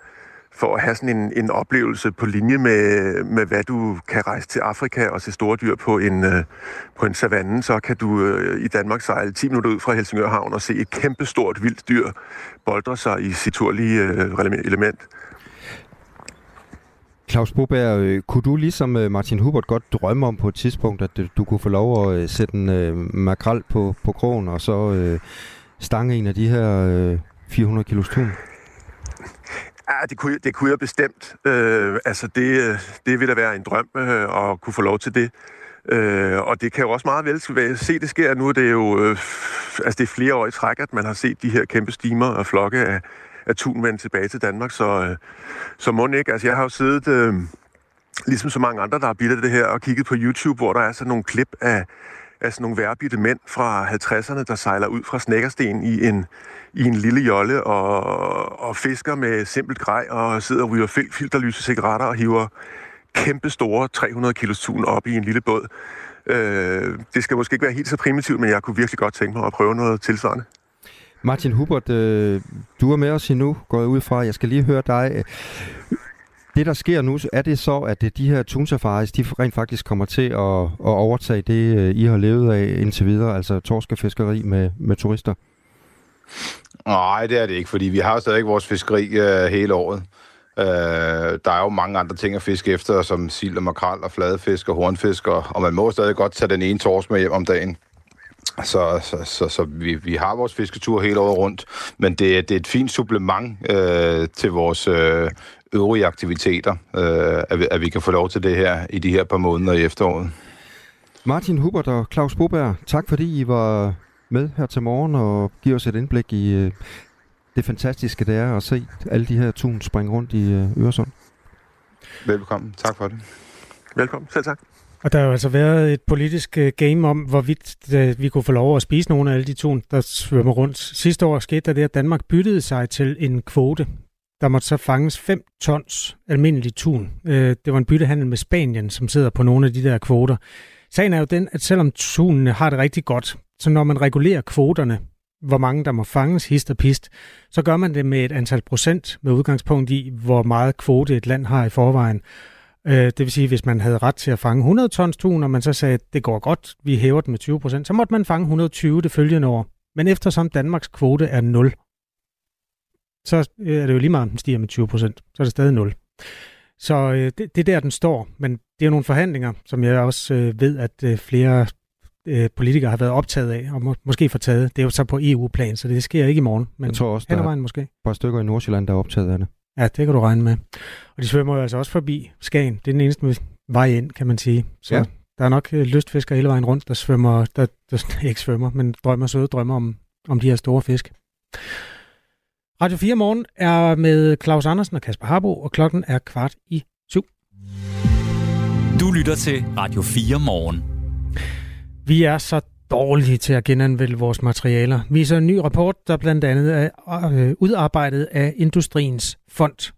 for at have sådan en, en oplevelse på linje med, med, hvad du kan rejse til Afrika og se store dyr på en, øh, på en savanne, så kan du øh, i Danmark sejle 10 minutter ud fra Helsingør Havn og se et kæmpestort vildt dyr boldre sig i sit turlige øh, element. Claus Boberg, øh, kunne du ligesom øh, Martin Hubert godt drømme om på et tidspunkt, at øh, du kunne få lov at sætte en makrel på, på krogen, og så øh, stange en af de her øh, 400 kilos tun? Ja, det kunne, det kunne jeg bestemt. Øh, altså, det, det ville da være en drøm øh, at kunne få lov til det. Øh, og det kan jo også meget vel se, det sker nu. Det er jo øh, altså det er flere år i træk, at man har set de her kæmpe stimer og flokke af, at tun vende tilbage til Danmark, så, øh, så må ikke. Altså, jeg har jo siddet, øh, ligesom så mange andre, der har bildet det her, og kigget på YouTube, hvor der er sådan nogle klip af, af sådan nogle værbitte mænd fra 50'erne, der sejler ud fra Snækkersten i en, i en lille jolle og, og fisker med simpelt grej og sidder og ryger fil- filterlyse cigaretter og hiver kæmpe store 300 kilos tun op i en lille båd. Øh, det skal måske ikke være helt så primitivt, men jeg kunne virkelig godt tænke mig at prøve noget tilsvarende. Martin Hubert, øh, du er med os endnu, går jeg ud fra. Jeg skal lige høre dig. Det, der sker nu, er det så, at øh, de her tunsafaris, de rent faktisk kommer til at, at overtage det, øh, I har levet af indtil videre, altså torskefiskeri med, med turister? Nej, det er det ikke, fordi vi har stadig vores fiskeri øh, hele året. Øh, der er jo mange andre ting at fiske efter, som sild og makrel og fladefisk og hornfisk, og, og man må stadig godt tage den ene torsk med hjem om dagen. Så, så, så, så vi, vi har vores fisketur hele året rundt, men det, det er et fint supplement øh, til vores øh, øvrige aktiviteter, øh, at, vi, at vi kan få lov til det her i de her par måneder i efteråret. Martin Hubert og Claus Boberg, tak fordi I var med her til morgen og giver os et indblik i øh, det fantastiske, det er at se alle de her tun springe rundt i øh, Øresund. Velkommen. Tak for det. Velkommen. Selv tak. Og der har jo altså været et politisk øh, game om, hvorvidt øh, vi kunne få lov at spise nogle af alle de tun, der svømmer rundt. Sidste år skete der det, at Danmark byttede sig til en kvote der måtte så fanges 5 tons almindelig tun. Øh, det var en byttehandel med Spanien, som sidder på nogle af de der kvoter. Sagen er jo den, at selvom tunene har det rigtig godt, så når man regulerer kvoterne, hvor mange der må fanges hist og pist, så gør man det med et antal procent med udgangspunkt i, hvor meget kvote et land har i forvejen. Øh, det vil sige, hvis man havde ret til at fange 100 tons tun, og man så sagde, at det går godt, vi hæver den med 20 procent, så måtte man fange 120 det følgende år. Men eftersom Danmarks kvote er 0, så øh, er det jo lige meget, om den stiger med 20 procent. Så er det stadig 0. Så øh, det, det er der, den står. Men det er nogle forhandlinger, som jeg også øh, ved, at øh, flere øh, politikere har været optaget af, og må, måske får taget. Det er jo så på EU-plan, så det sker ikke i morgen. Men jeg tror også, der er måske. et par stykker i Nordsjælland, der er optaget af det. Ja, det kan du regne med. Og de svømmer jo altså også forbi Skagen. Det er den eneste vej ind, kan man sige. Så ja. der er nok øh, lystfiskere hele vejen rundt, der svømmer, der, der ikke svømmer, men drømmer søde drømmer om, om de her store fisk. Radio 4 morgen er med Claus Andersen og Kasper Harbo, og klokken er kvart i syv. Du lytter til Radio 4 morgen. Vi er så dårlige til at genanvende vores materialer, viser en ny rapport, der blandt andet er øh, udarbejdet af Industriens Fond.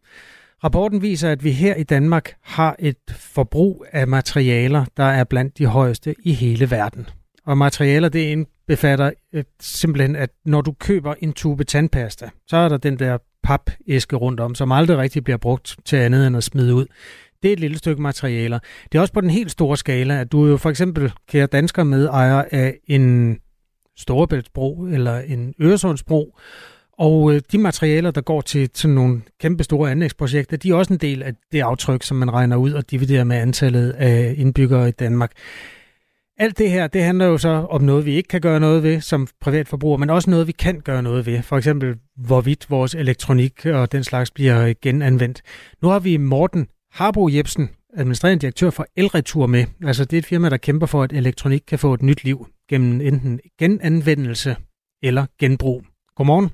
Rapporten viser, at vi her i Danmark har et forbrug af materialer, der er blandt de højeste i hele verden. Og materialer, det indbefatter øh, simpelthen, at når du køber en tube tandpasta, så er der den der papæske rundt om, som aldrig rigtig bliver brugt til andet end at smide ud. Det er et lille stykke materialer. Det er også på den helt store skala, at du jo for eksempel, kære dansker, med ejer af en Storebæltsbro eller en Øresundsbro, og øh, de materialer, der går til til nogle kæmpe store anlægsprojekter, de er også en del af det aftryk, som man regner ud og dividerer med antallet af indbyggere i Danmark. Alt det her, det handler jo så om noget, vi ikke kan gøre noget ved som privatforbruger, men også noget, vi kan gøre noget ved. For eksempel, hvorvidt vores elektronik og den slags bliver genanvendt. Nu har vi Morten Harbo Jebsen, administrerende direktør for Elretur med. Altså det er et firma, der kæmper for, at elektronik kan få et nyt liv gennem enten genanvendelse eller genbrug. Godmorgen.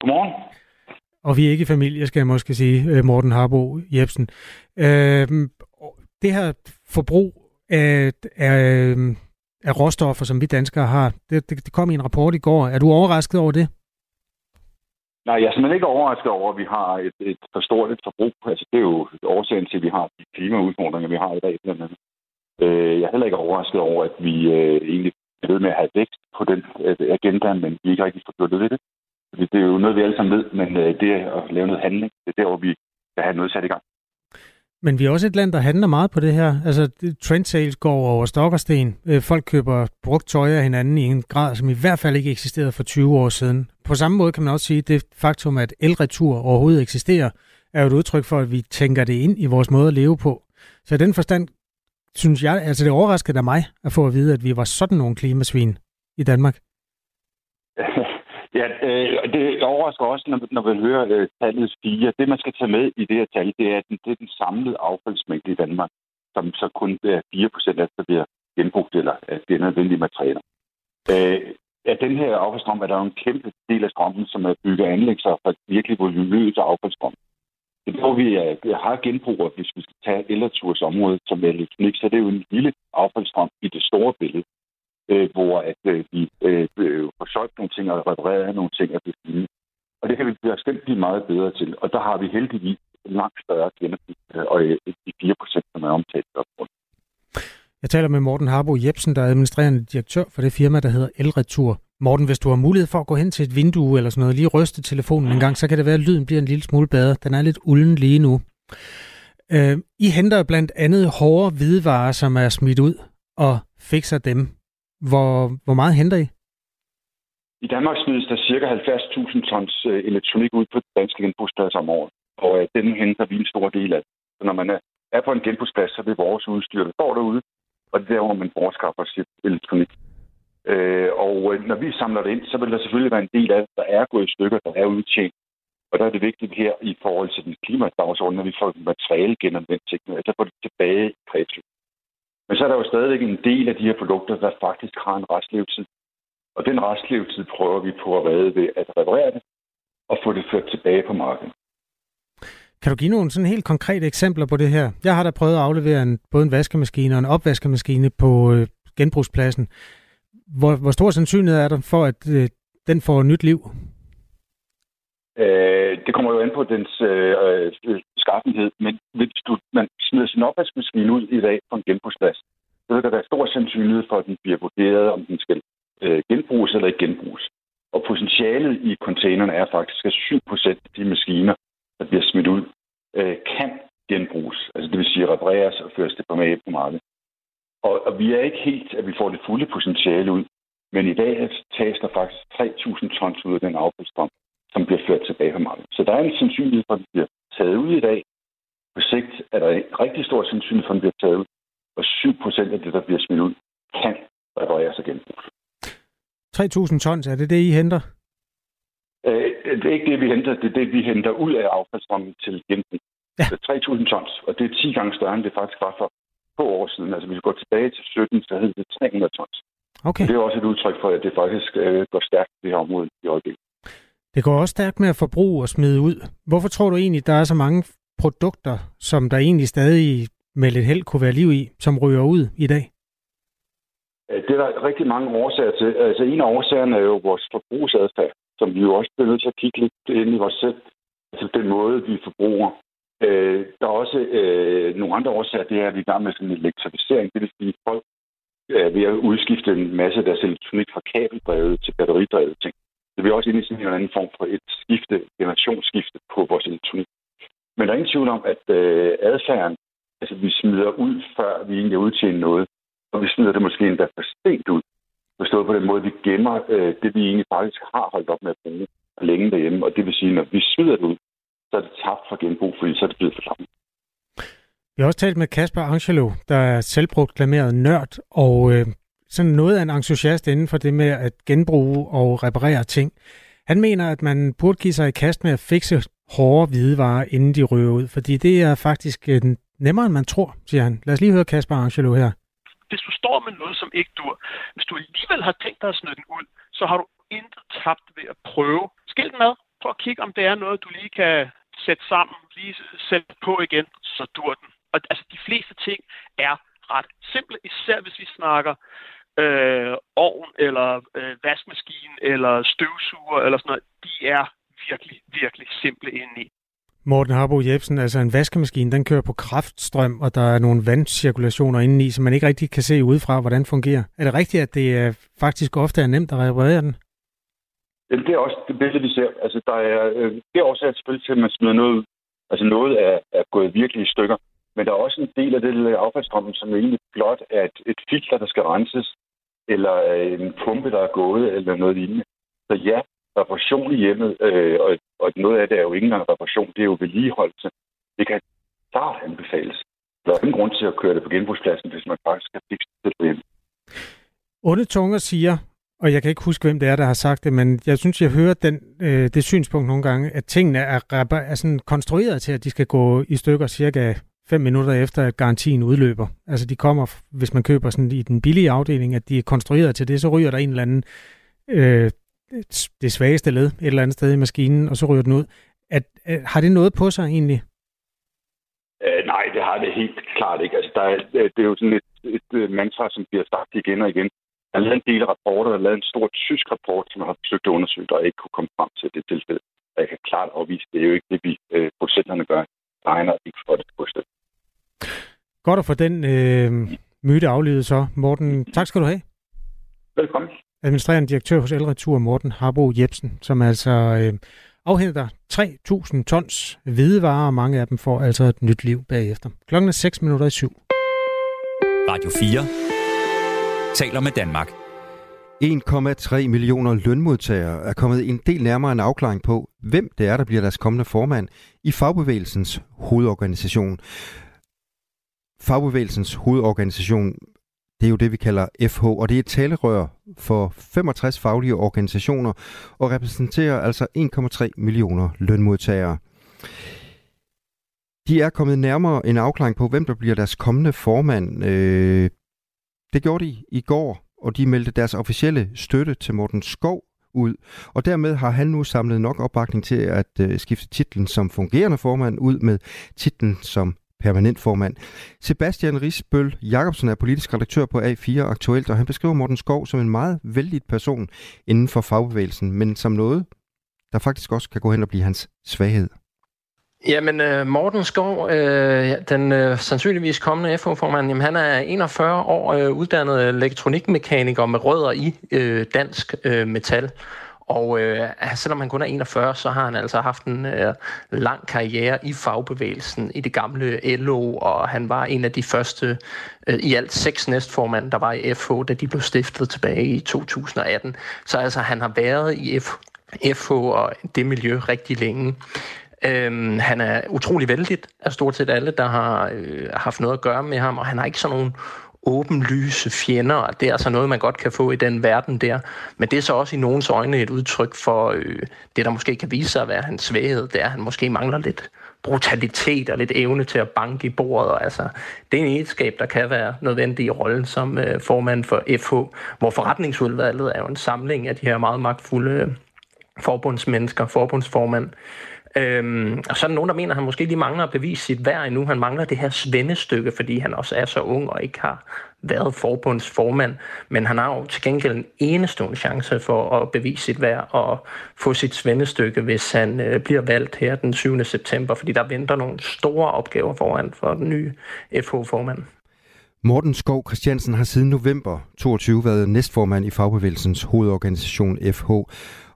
Godmorgen. Og vi er ikke familie, skal jeg måske sige, øh, Morten Harbo Jebsen. Øh, det her forbrug af, af, af råstoffer, som vi danskere har. Det, det, det kom i en rapport i går. Er du overrasket over det? Nej, jeg er simpelthen ikke overrasket over, at vi har et, et for stort et forbrug. Altså, det er jo årsagen til, at vi har de klimaudfordringer, vi har i dag, blandt andet. Øh, jeg er heller ikke overrasket over, at vi øh, egentlig er ved med at have vækst på den øh, agenda, men vi ikke rigtig får gjort det. Fordi det er jo noget, vi alle sammen ved, men øh, det at lave noget handling, det er der, hvor vi skal have noget sat i gang. Men vi er også et land, der handler meget på det her. Altså, trend sales går over stok og sten. Øh, folk køber brugt tøj af hinanden i en grad, som i hvert fald ikke eksisterede for 20 år siden. På samme måde kan man også sige, at det faktum, at elretur overhovedet eksisterer, er jo et udtryk for, at vi tænker det ind i vores måde at leve på. Så i den forstand, synes jeg, altså det overraskede mig at få at vide, at vi var sådan nogle klimasvin i Danmark. Ja, øh, det overrasker også, når, når vi hører øh, tallet 4. Det, man skal tage med i det her tal, det er, at det er den samlede affaldsmængde i Danmark, som så kun er 4 procent af, der bliver genbrugt eller af nødvendige materialer. Øh, af den her affaldsstrøm er der jo en kæmpe del af strømmen, som er bygget anlæg sig for virkelig volumøs affaldsstrøm. Det er, hvor vi øh, er, har genbrug, hvis vi skal tage elreturs område som elektronik, så det er jo en lille affaldsstrøm i det store billede øh, hvor at, øh, vi øh, øh får solgt nogle ting og repareret nogle ting og det Og det kan vi bestemt blive meget bedre til. Og der har vi heldigvis langt større gennemsnit, øh, og øh, de 4 procent, som er omtalt op. Jeg taler med Morten Harbo Jebsen, der er administrerende direktør for det firma, der hedder Elretur. Morten, hvis du har mulighed for at gå hen til et vindue eller sådan noget, lige ryste telefonen en gang, så kan det være, at lyden bliver en lille smule bedre. Den er lidt ulden lige nu. Øh, I henter blandt andet hårde hvidevarer, som er smidt ud, og fikser dem. Hvor, hvor meget henter I? I Danmark smides der ca. 70.000 tons øh, elektronik ud på danske genbrugspladser om året. Og øh, den henter vi en stor del af. Så når man er på en genbrugsplads, så vil vores udstyr, der står derude. Og det er der, hvor man bortskaffer sit elektronik. Øh, og øh, når vi samler det ind, så vil der selvfølgelig være en del af det, der er gået i stykker, der er udtjent. Og der er det vigtigt her i forhold til den klimadagsorden, at vi får materiale genanvendt, altså får det tilbage i kredsløbet. Men så er der jo stadigvæk en del af de her produkter, der faktisk har en restlevetid. Og den restlevetid prøver vi på at redde ved at reparere det og få det ført tilbage på markedet. Kan du give nogle sådan helt konkrete eksempler på det her? Jeg har da prøvet at aflevere en, både en vaskemaskine og en opvaskemaskine på øh, genbrugspladsen. Hvor, hvor stor sandsynlighed er der for, at øh, den får nyt liv? Øh, det kommer jo an på dens øh, øh skaffenhed, men hvis du, man smider sin opvaskemaskine ud i dag på en genbrugsplads, så vil der være stor sandsynlighed for, at den bliver vurderet, om den skal øh, genbruges eller ikke genbruges. Og potentialet i containerne er faktisk, at 7% af de maskiner, der bliver smidt ud, øh, kan genbruges. Altså det vil sige repareres og føres tilbage på markedet. Og, og vi er ikke helt, at vi får det fulde potentiale ud. Men i dag tages der faktisk 3.000 tons ud af den affaldsstrøm, som bliver ført tilbage på markedet. Så der er en sandsynlighed for, at det bliver taget ud i dag. På sigt er der en rigtig stor sandsynlighed for, at den bliver taget ud. Og 7 procent af det, der bliver smidt ud, kan repareres og genbruges. 3.000 tons, er det det, I henter? Øh, det er ikke det, vi henter. Det er det, vi henter ud af affaldsstrømmen til genbrug. Ja. 3.000 tons, og det er 10 gange større, end det faktisk var for få år siden. Altså hvis vi går tilbage til 17, så hed det 300 tons. Okay. det er også et udtryk for, at det faktisk øh, går stærkt det her område i øjeblikket. Det går også stærkt med at forbruge og smide ud. Hvorfor tror du egentlig, der er så mange produkter, som der egentlig stadig med lidt held kunne være liv i, som ryger ud i dag? Det er der rigtig mange årsager til. Altså en af årsagerne er jo vores forbrugsadfærd, som vi jo også bliver nødt til at kigge lidt ind i vores selv. Altså den måde, vi forbruger. Øh, der er også øh, nogle andre årsager, det er, at vi er i gang med sådan en elektrificering. Det vil sige, at folk er ved at udskifte en masse af deres elektronik fra kabeldrevet til batteridrevet ting. Så vi er også inde i sådan en eller anden form for et skifte, generationsskifte på vores elektronik. Men der er ingen tvivl om, at øh, adfærden, altså vi smider ud, før vi egentlig er udtjent noget, og vi smider det måske endda for sent ud. Forstået på den måde, vi gemmer øh, det, vi egentlig faktisk har holdt op med at bruge længe derhjemme. Og det vil sige, når vi smider det ud, så er det tabt for genbrug, fordi så er det blevet for langt. Vi har også talt med Kasper Angelo, der er selvproklameret nørd, og øh, sådan noget af en entusiast inden for det med at genbruge og reparere ting. Han mener, at man burde give sig i kast med at fikse hårde hvidevarer, inden de røver ud, fordi det er faktisk øh, nemmere, end man tror, siger han. Lad os lige høre Kasper Angelo her. Hvis du står med noget, som ikke dur, hvis du alligevel har tænkt dig at smide den ud, så har du intet tabt ved at prøve. Skil den med. Prøv at kigge, om det er noget, du lige kan sætte sammen, lige sætte på igen, så dur den. Og altså, de fleste ting er ret simple, især hvis vi snakker øh, ovn, eller øh, vaskemaskine, eller støvsuger, eller sådan noget. De er virkelig, virkelig simple indeni. Morten Harbo Jebsen, altså en vaskemaskine, den kører på kraftstrøm, og der er nogle vandcirkulationer indeni, som man ikke rigtig kan se udefra, hvordan det fungerer. Er det rigtigt, at det er faktisk ofte er nemt at reparere den? Jamen, det er også det billede, vi ser. Altså, der er, øh, det er også selvfølgelig til, at man smider noget. Altså, noget er, er gået virkelig i stykker. Men der er også en del af det lille affaldsstrømmen, som egentlig blot er et, et filter, der skal renses, eller øh, en pumpe, der er gået, eller noget lignende. Så ja, reparation i hjemmet, øh, og, og noget af det er jo ikke engang reparation, det er jo vedligeholdelse. Det kan klart anbefales. Der er ingen grund til at køre det på genbrugspladsen, hvis man faktisk kan fikse det derhjemme. hjemme. Onde tunger siger, og jeg kan ikke huske, hvem det er, der har sagt det, men jeg synes, jeg hører den, øh, det synspunkt nogle gange, at tingene er, er sådan konstrueret til, at de skal gå i stykker cirka fem minutter efter, at garantien udløber. Altså de kommer, hvis man køber sådan i den billige afdeling, at de er konstrueret til det, så ryger der en eller anden øh, det svageste led et eller andet sted i maskinen, og så ryger den ud. At, at, har det noget på sig egentlig? Uh, nej, det har det helt klart ikke. Altså, der er, øh, det er jo sådan et, et, øh, mantra, som bliver sagt igen og igen. Der er lavet en del rapporter, der har lavet en stor tysk rapport, som har forsøgt at undersøge, der ikke kunne komme frem til det tilfælde. Og jeg kan klart afvise, det er jo ikke det, vi øh, producenterne gør. Regner ikke for det. Godt at få den øh, myte aflevet så. Morten, tak skal du have. Velkommen. Administrerende direktør hos Elretur, Morten Harbo Jebsen, som altså øh, afhenter 3.000 tons hvidevarer, og mange af dem får altså et nyt liv bagefter. Klokken er 6 minutter i syv. Radio 4 taler med Danmark. 1,3 millioner lønmodtagere er kommet en del nærmere en afklaring på, hvem det er, der bliver deres kommende formand i fagbevægelsens hovedorganisation. Fagbevægelsens hovedorganisation, det er jo det, vi kalder FH, og det er et talerør for 65 faglige organisationer og repræsenterer altså 1,3 millioner lønmodtagere. De er kommet nærmere en afklaring på, hvem der bliver deres kommende formand. Øh, det gjorde de i går, og de meldte deres officielle støtte til Morten Skov ud. Og dermed har han nu samlet nok opbakning til at øh, skifte titlen som fungerende formand ud med titlen som permanent formand. Sebastian Risbøl Jacobsen er politisk redaktør på A4 Aktuelt, og han beskriver Morten Skov som en meget vældig person inden for fagbevægelsen, men som noget, der faktisk også kan gå hen og blive hans svaghed? Jamen, øh, Morten Skov, øh, den øh, sandsynligvis kommende FO-formand, jamen, han er 41 år øh, uddannet elektronikmekaniker med rødder i øh, dansk øh, metal. Og øh, selvom han kun er 41, så har han altså haft en øh, lang karriere i fagbevægelsen i det gamle LO, og han var en af de første øh, i alt seks næstformand, der var i FH, da de blev stiftet tilbage i 2018. Så altså, han har været i F FH og det miljø rigtig længe. Øhm, han er utrolig vældig af stort set alle, der har øh, haft noget at gøre med ham, og han har ikke sådan nogen åbenlyse fjender, og det er altså noget, man godt kan få i den verden der. Men det er så også i nogens øjne et udtryk for øh, det, der måske kan vise sig at være hans svaghed, det er, at han måske mangler lidt brutalitet og lidt evne til at banke i bordet. Og, altså, det er en egenskab, der kan være nødvendig i rollen som øh, formand for FH, hvor forretningsudvalget er jo en samling af de her meget magtfulde øh, forbundsmennesker, forbundsformand, Øhm, og så er der nogen, der mener, at han måske lige mangler at bevise sit værd endnu. Han mangler det her svendestykke, fordi han også er så ung og ikke har været forbundsformand. Men han har jo til gengæld en enestående chance for at bevise sit værd og få sit svendestykke, hvis han øh, bliver valgt her den 7. september, fordi der venter nogle store opgaver foran for den nye FH-formand. Morten Skov Christiansen har siden november 22 været næstformand i fagbevægelsens hovedorganisation FH,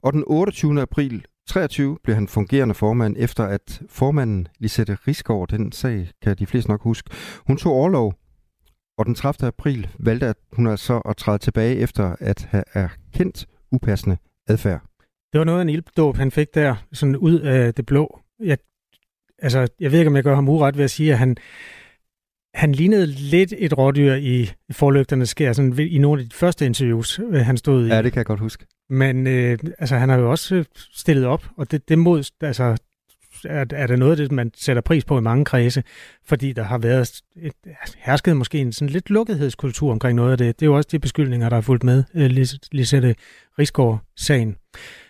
og den 28. april 23 blev han fungerende formand, efter at formanden Lisette Risgaard, den sag kan de fleste nok huske, hun tog overlov, og den 30. april valgte at hun altså at træde tilbage efter at have erkendt upassende adfærd. Det var noget af en ilddåb, han fik der, sådan ud af det blå. Jeg, altså, jeg ved ikke, om jeg gør ham uret ved at sige, at han, han lignede lidt et rådyr i forlygternes skær, sådan i nogle af de første interviews, øh, han stod i. Ja, det kan jeg godt huske. Men øh, altså, han har jo også øh, stillet op, og det, det mod, altså, er, er der noget af det, man sætter pris på i mange kredse, fordi der har været et, hersket måske en sådan lidt lukketheddskultur omkring noget af det. Det er jo også de beskyldninger, der er fulgt med øh, Lisette Rigsgaard-sagen.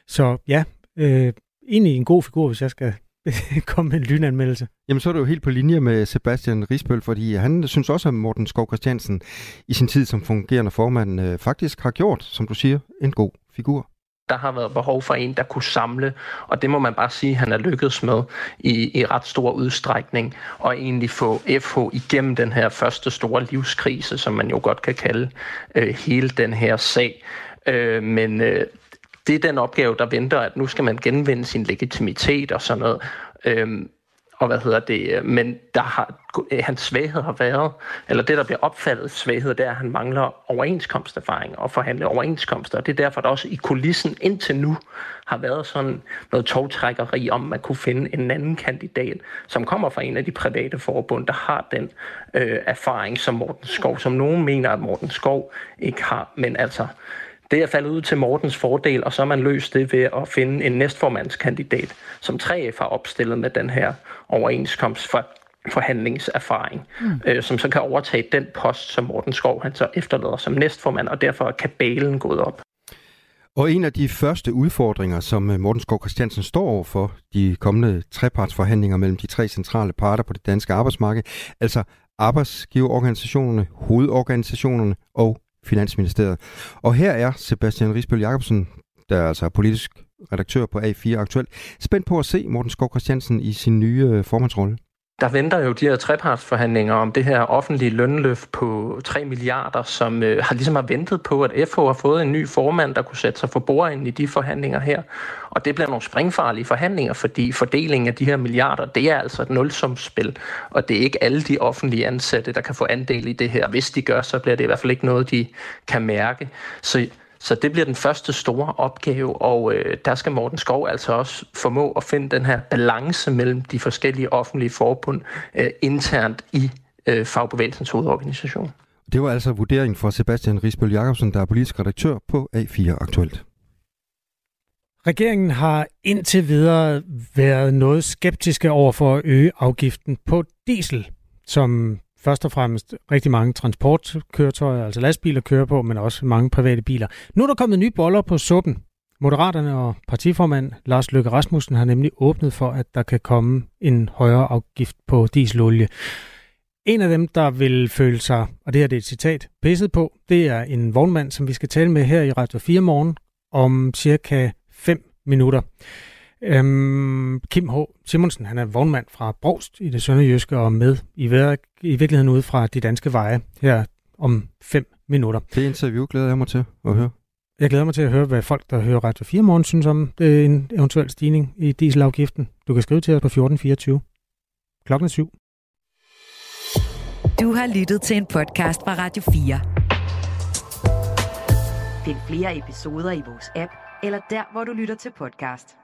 Så ja, øh, egentlig en god figur, hvis jeg skal komme med en lynanmeldelse. Jamen så er det jo helt på linje med Sebastian Risbøl, fordi han synes også, at Morten Skov Christiansen i sin tid som fungerende formand øh, faktisk har gjort, som du siger, en god figur der har været behov for en, der kunne samle, og det må man bare sige, at han er lykkedes med i, i ret stor udstrækning, og egentlig få FH igennem den her første store livskrise, som man jo godt kan kalde øh, hele den her sag. Øh, men øh, det er den opgave, der venter, at nu skal man genvinde sin legitimitet og sådan noget. Øhm, og hvad hedder det, men der har, hans svaghed har været, eller det, der bliver opfattet svaghed, det er, at han mangler overenskomsterfaring og forhandle overenskomster. Og det er derfor, der også i kulissen indtil nu har været sådan noget togtrækkeri om, man kunne finde en anden kandidat, som kommer fra en af de private forbund, der har den øh, erfaring som Morten Skov, som nogen mener, at Morten Skov ikke har. Men altså, det er faldet ud til Mortens fordel, og så har man løst det ved at finde en næstformandskandidat, som 3F har opstillet med den her overenskomst for forhandlingserfaring, mm. øh, som så kan overtage den post, som Morten Skov han så efterlader som næstformand, og derfor er kabalen gået op. Og en af de første udfordringer, som øh, Morten Skov Christiansen står over for de kommende trepartsforhandlinger mellem de tre centrale parter på det danske arbejdsmarked, altså arbejdsgiverorganisationerne, hovedorganisationerne og Finansministeriet. Og her er Sebastian Risbøl Jacobsen, der er altså politisk redaktør på A4 Aktuelt, spændt på at se Morten Skov Christiansen i sin nye øh, formandsrolle. Der venter jo de her trepartsforhandlinger om det her offentlige lønløft på 3 milliarder, som øh, har ligesom har ventet på, at FH har fået en ny formand, der kunne sætte sig for bordenden i de forhandlinger her. Og det bliver nogle springfarlige forhandlinger, fordi fordelingen af de her milliarder, det er altså et nulsumsspil, og det er ikke alle de offentlige ansatte, der kan få andel i det her. Hvis de gør, så bliver det i hvert fald ikke noget, de kan mærke. Så så det bliver den første store opgave, og øh, der skal Morten Skov altså også formå at finde den her balance mellem de forskellige offentlige forbund øh, internt i øh, fagbevægelsens hovedorganisation. Det var altså vurderingen fra Sebastian Risbøl Jacobsen, der er politisk redaktør på A4 Aktuelt. Regeringen har indtil videre været noget skeptiske over for at øge afgiften på diesel, som først og fremmest rigtig mange transportkøretøjer, altså lastbiler kører på, men også mange private biler. Nu er der kommet nye boller på suppen. Moderaterne og partiformand Lars Løkke Rasmussen har nemlig åbnet for, at der kan komme en højere afgift på dieselolie. En af dem, der vil føle sig, og det her det er et citat, pisset på, det er en vognmand, som vi skal tale med her i Radio 4 morgen om cirka 5 minutter. Øhm, Kim H. Simonsen, han er vognmand fra Brost i det sønderjyske og med i, i virkeligheden ude fra de danske veje her om fem minutter. Det interview glæder jeg mig til at høre. Jeg glæder mig til at høre, hvad folk, der hører Radio 4 morgen, synes om det en eventuel stigning i dieselafgiften. Du kan skrive til os på 1424. Klokken er syv. Du har lyttet til en podcast fra Radio 4. Find flere episoder i vores app, eller der, hvor du lytter til podcast.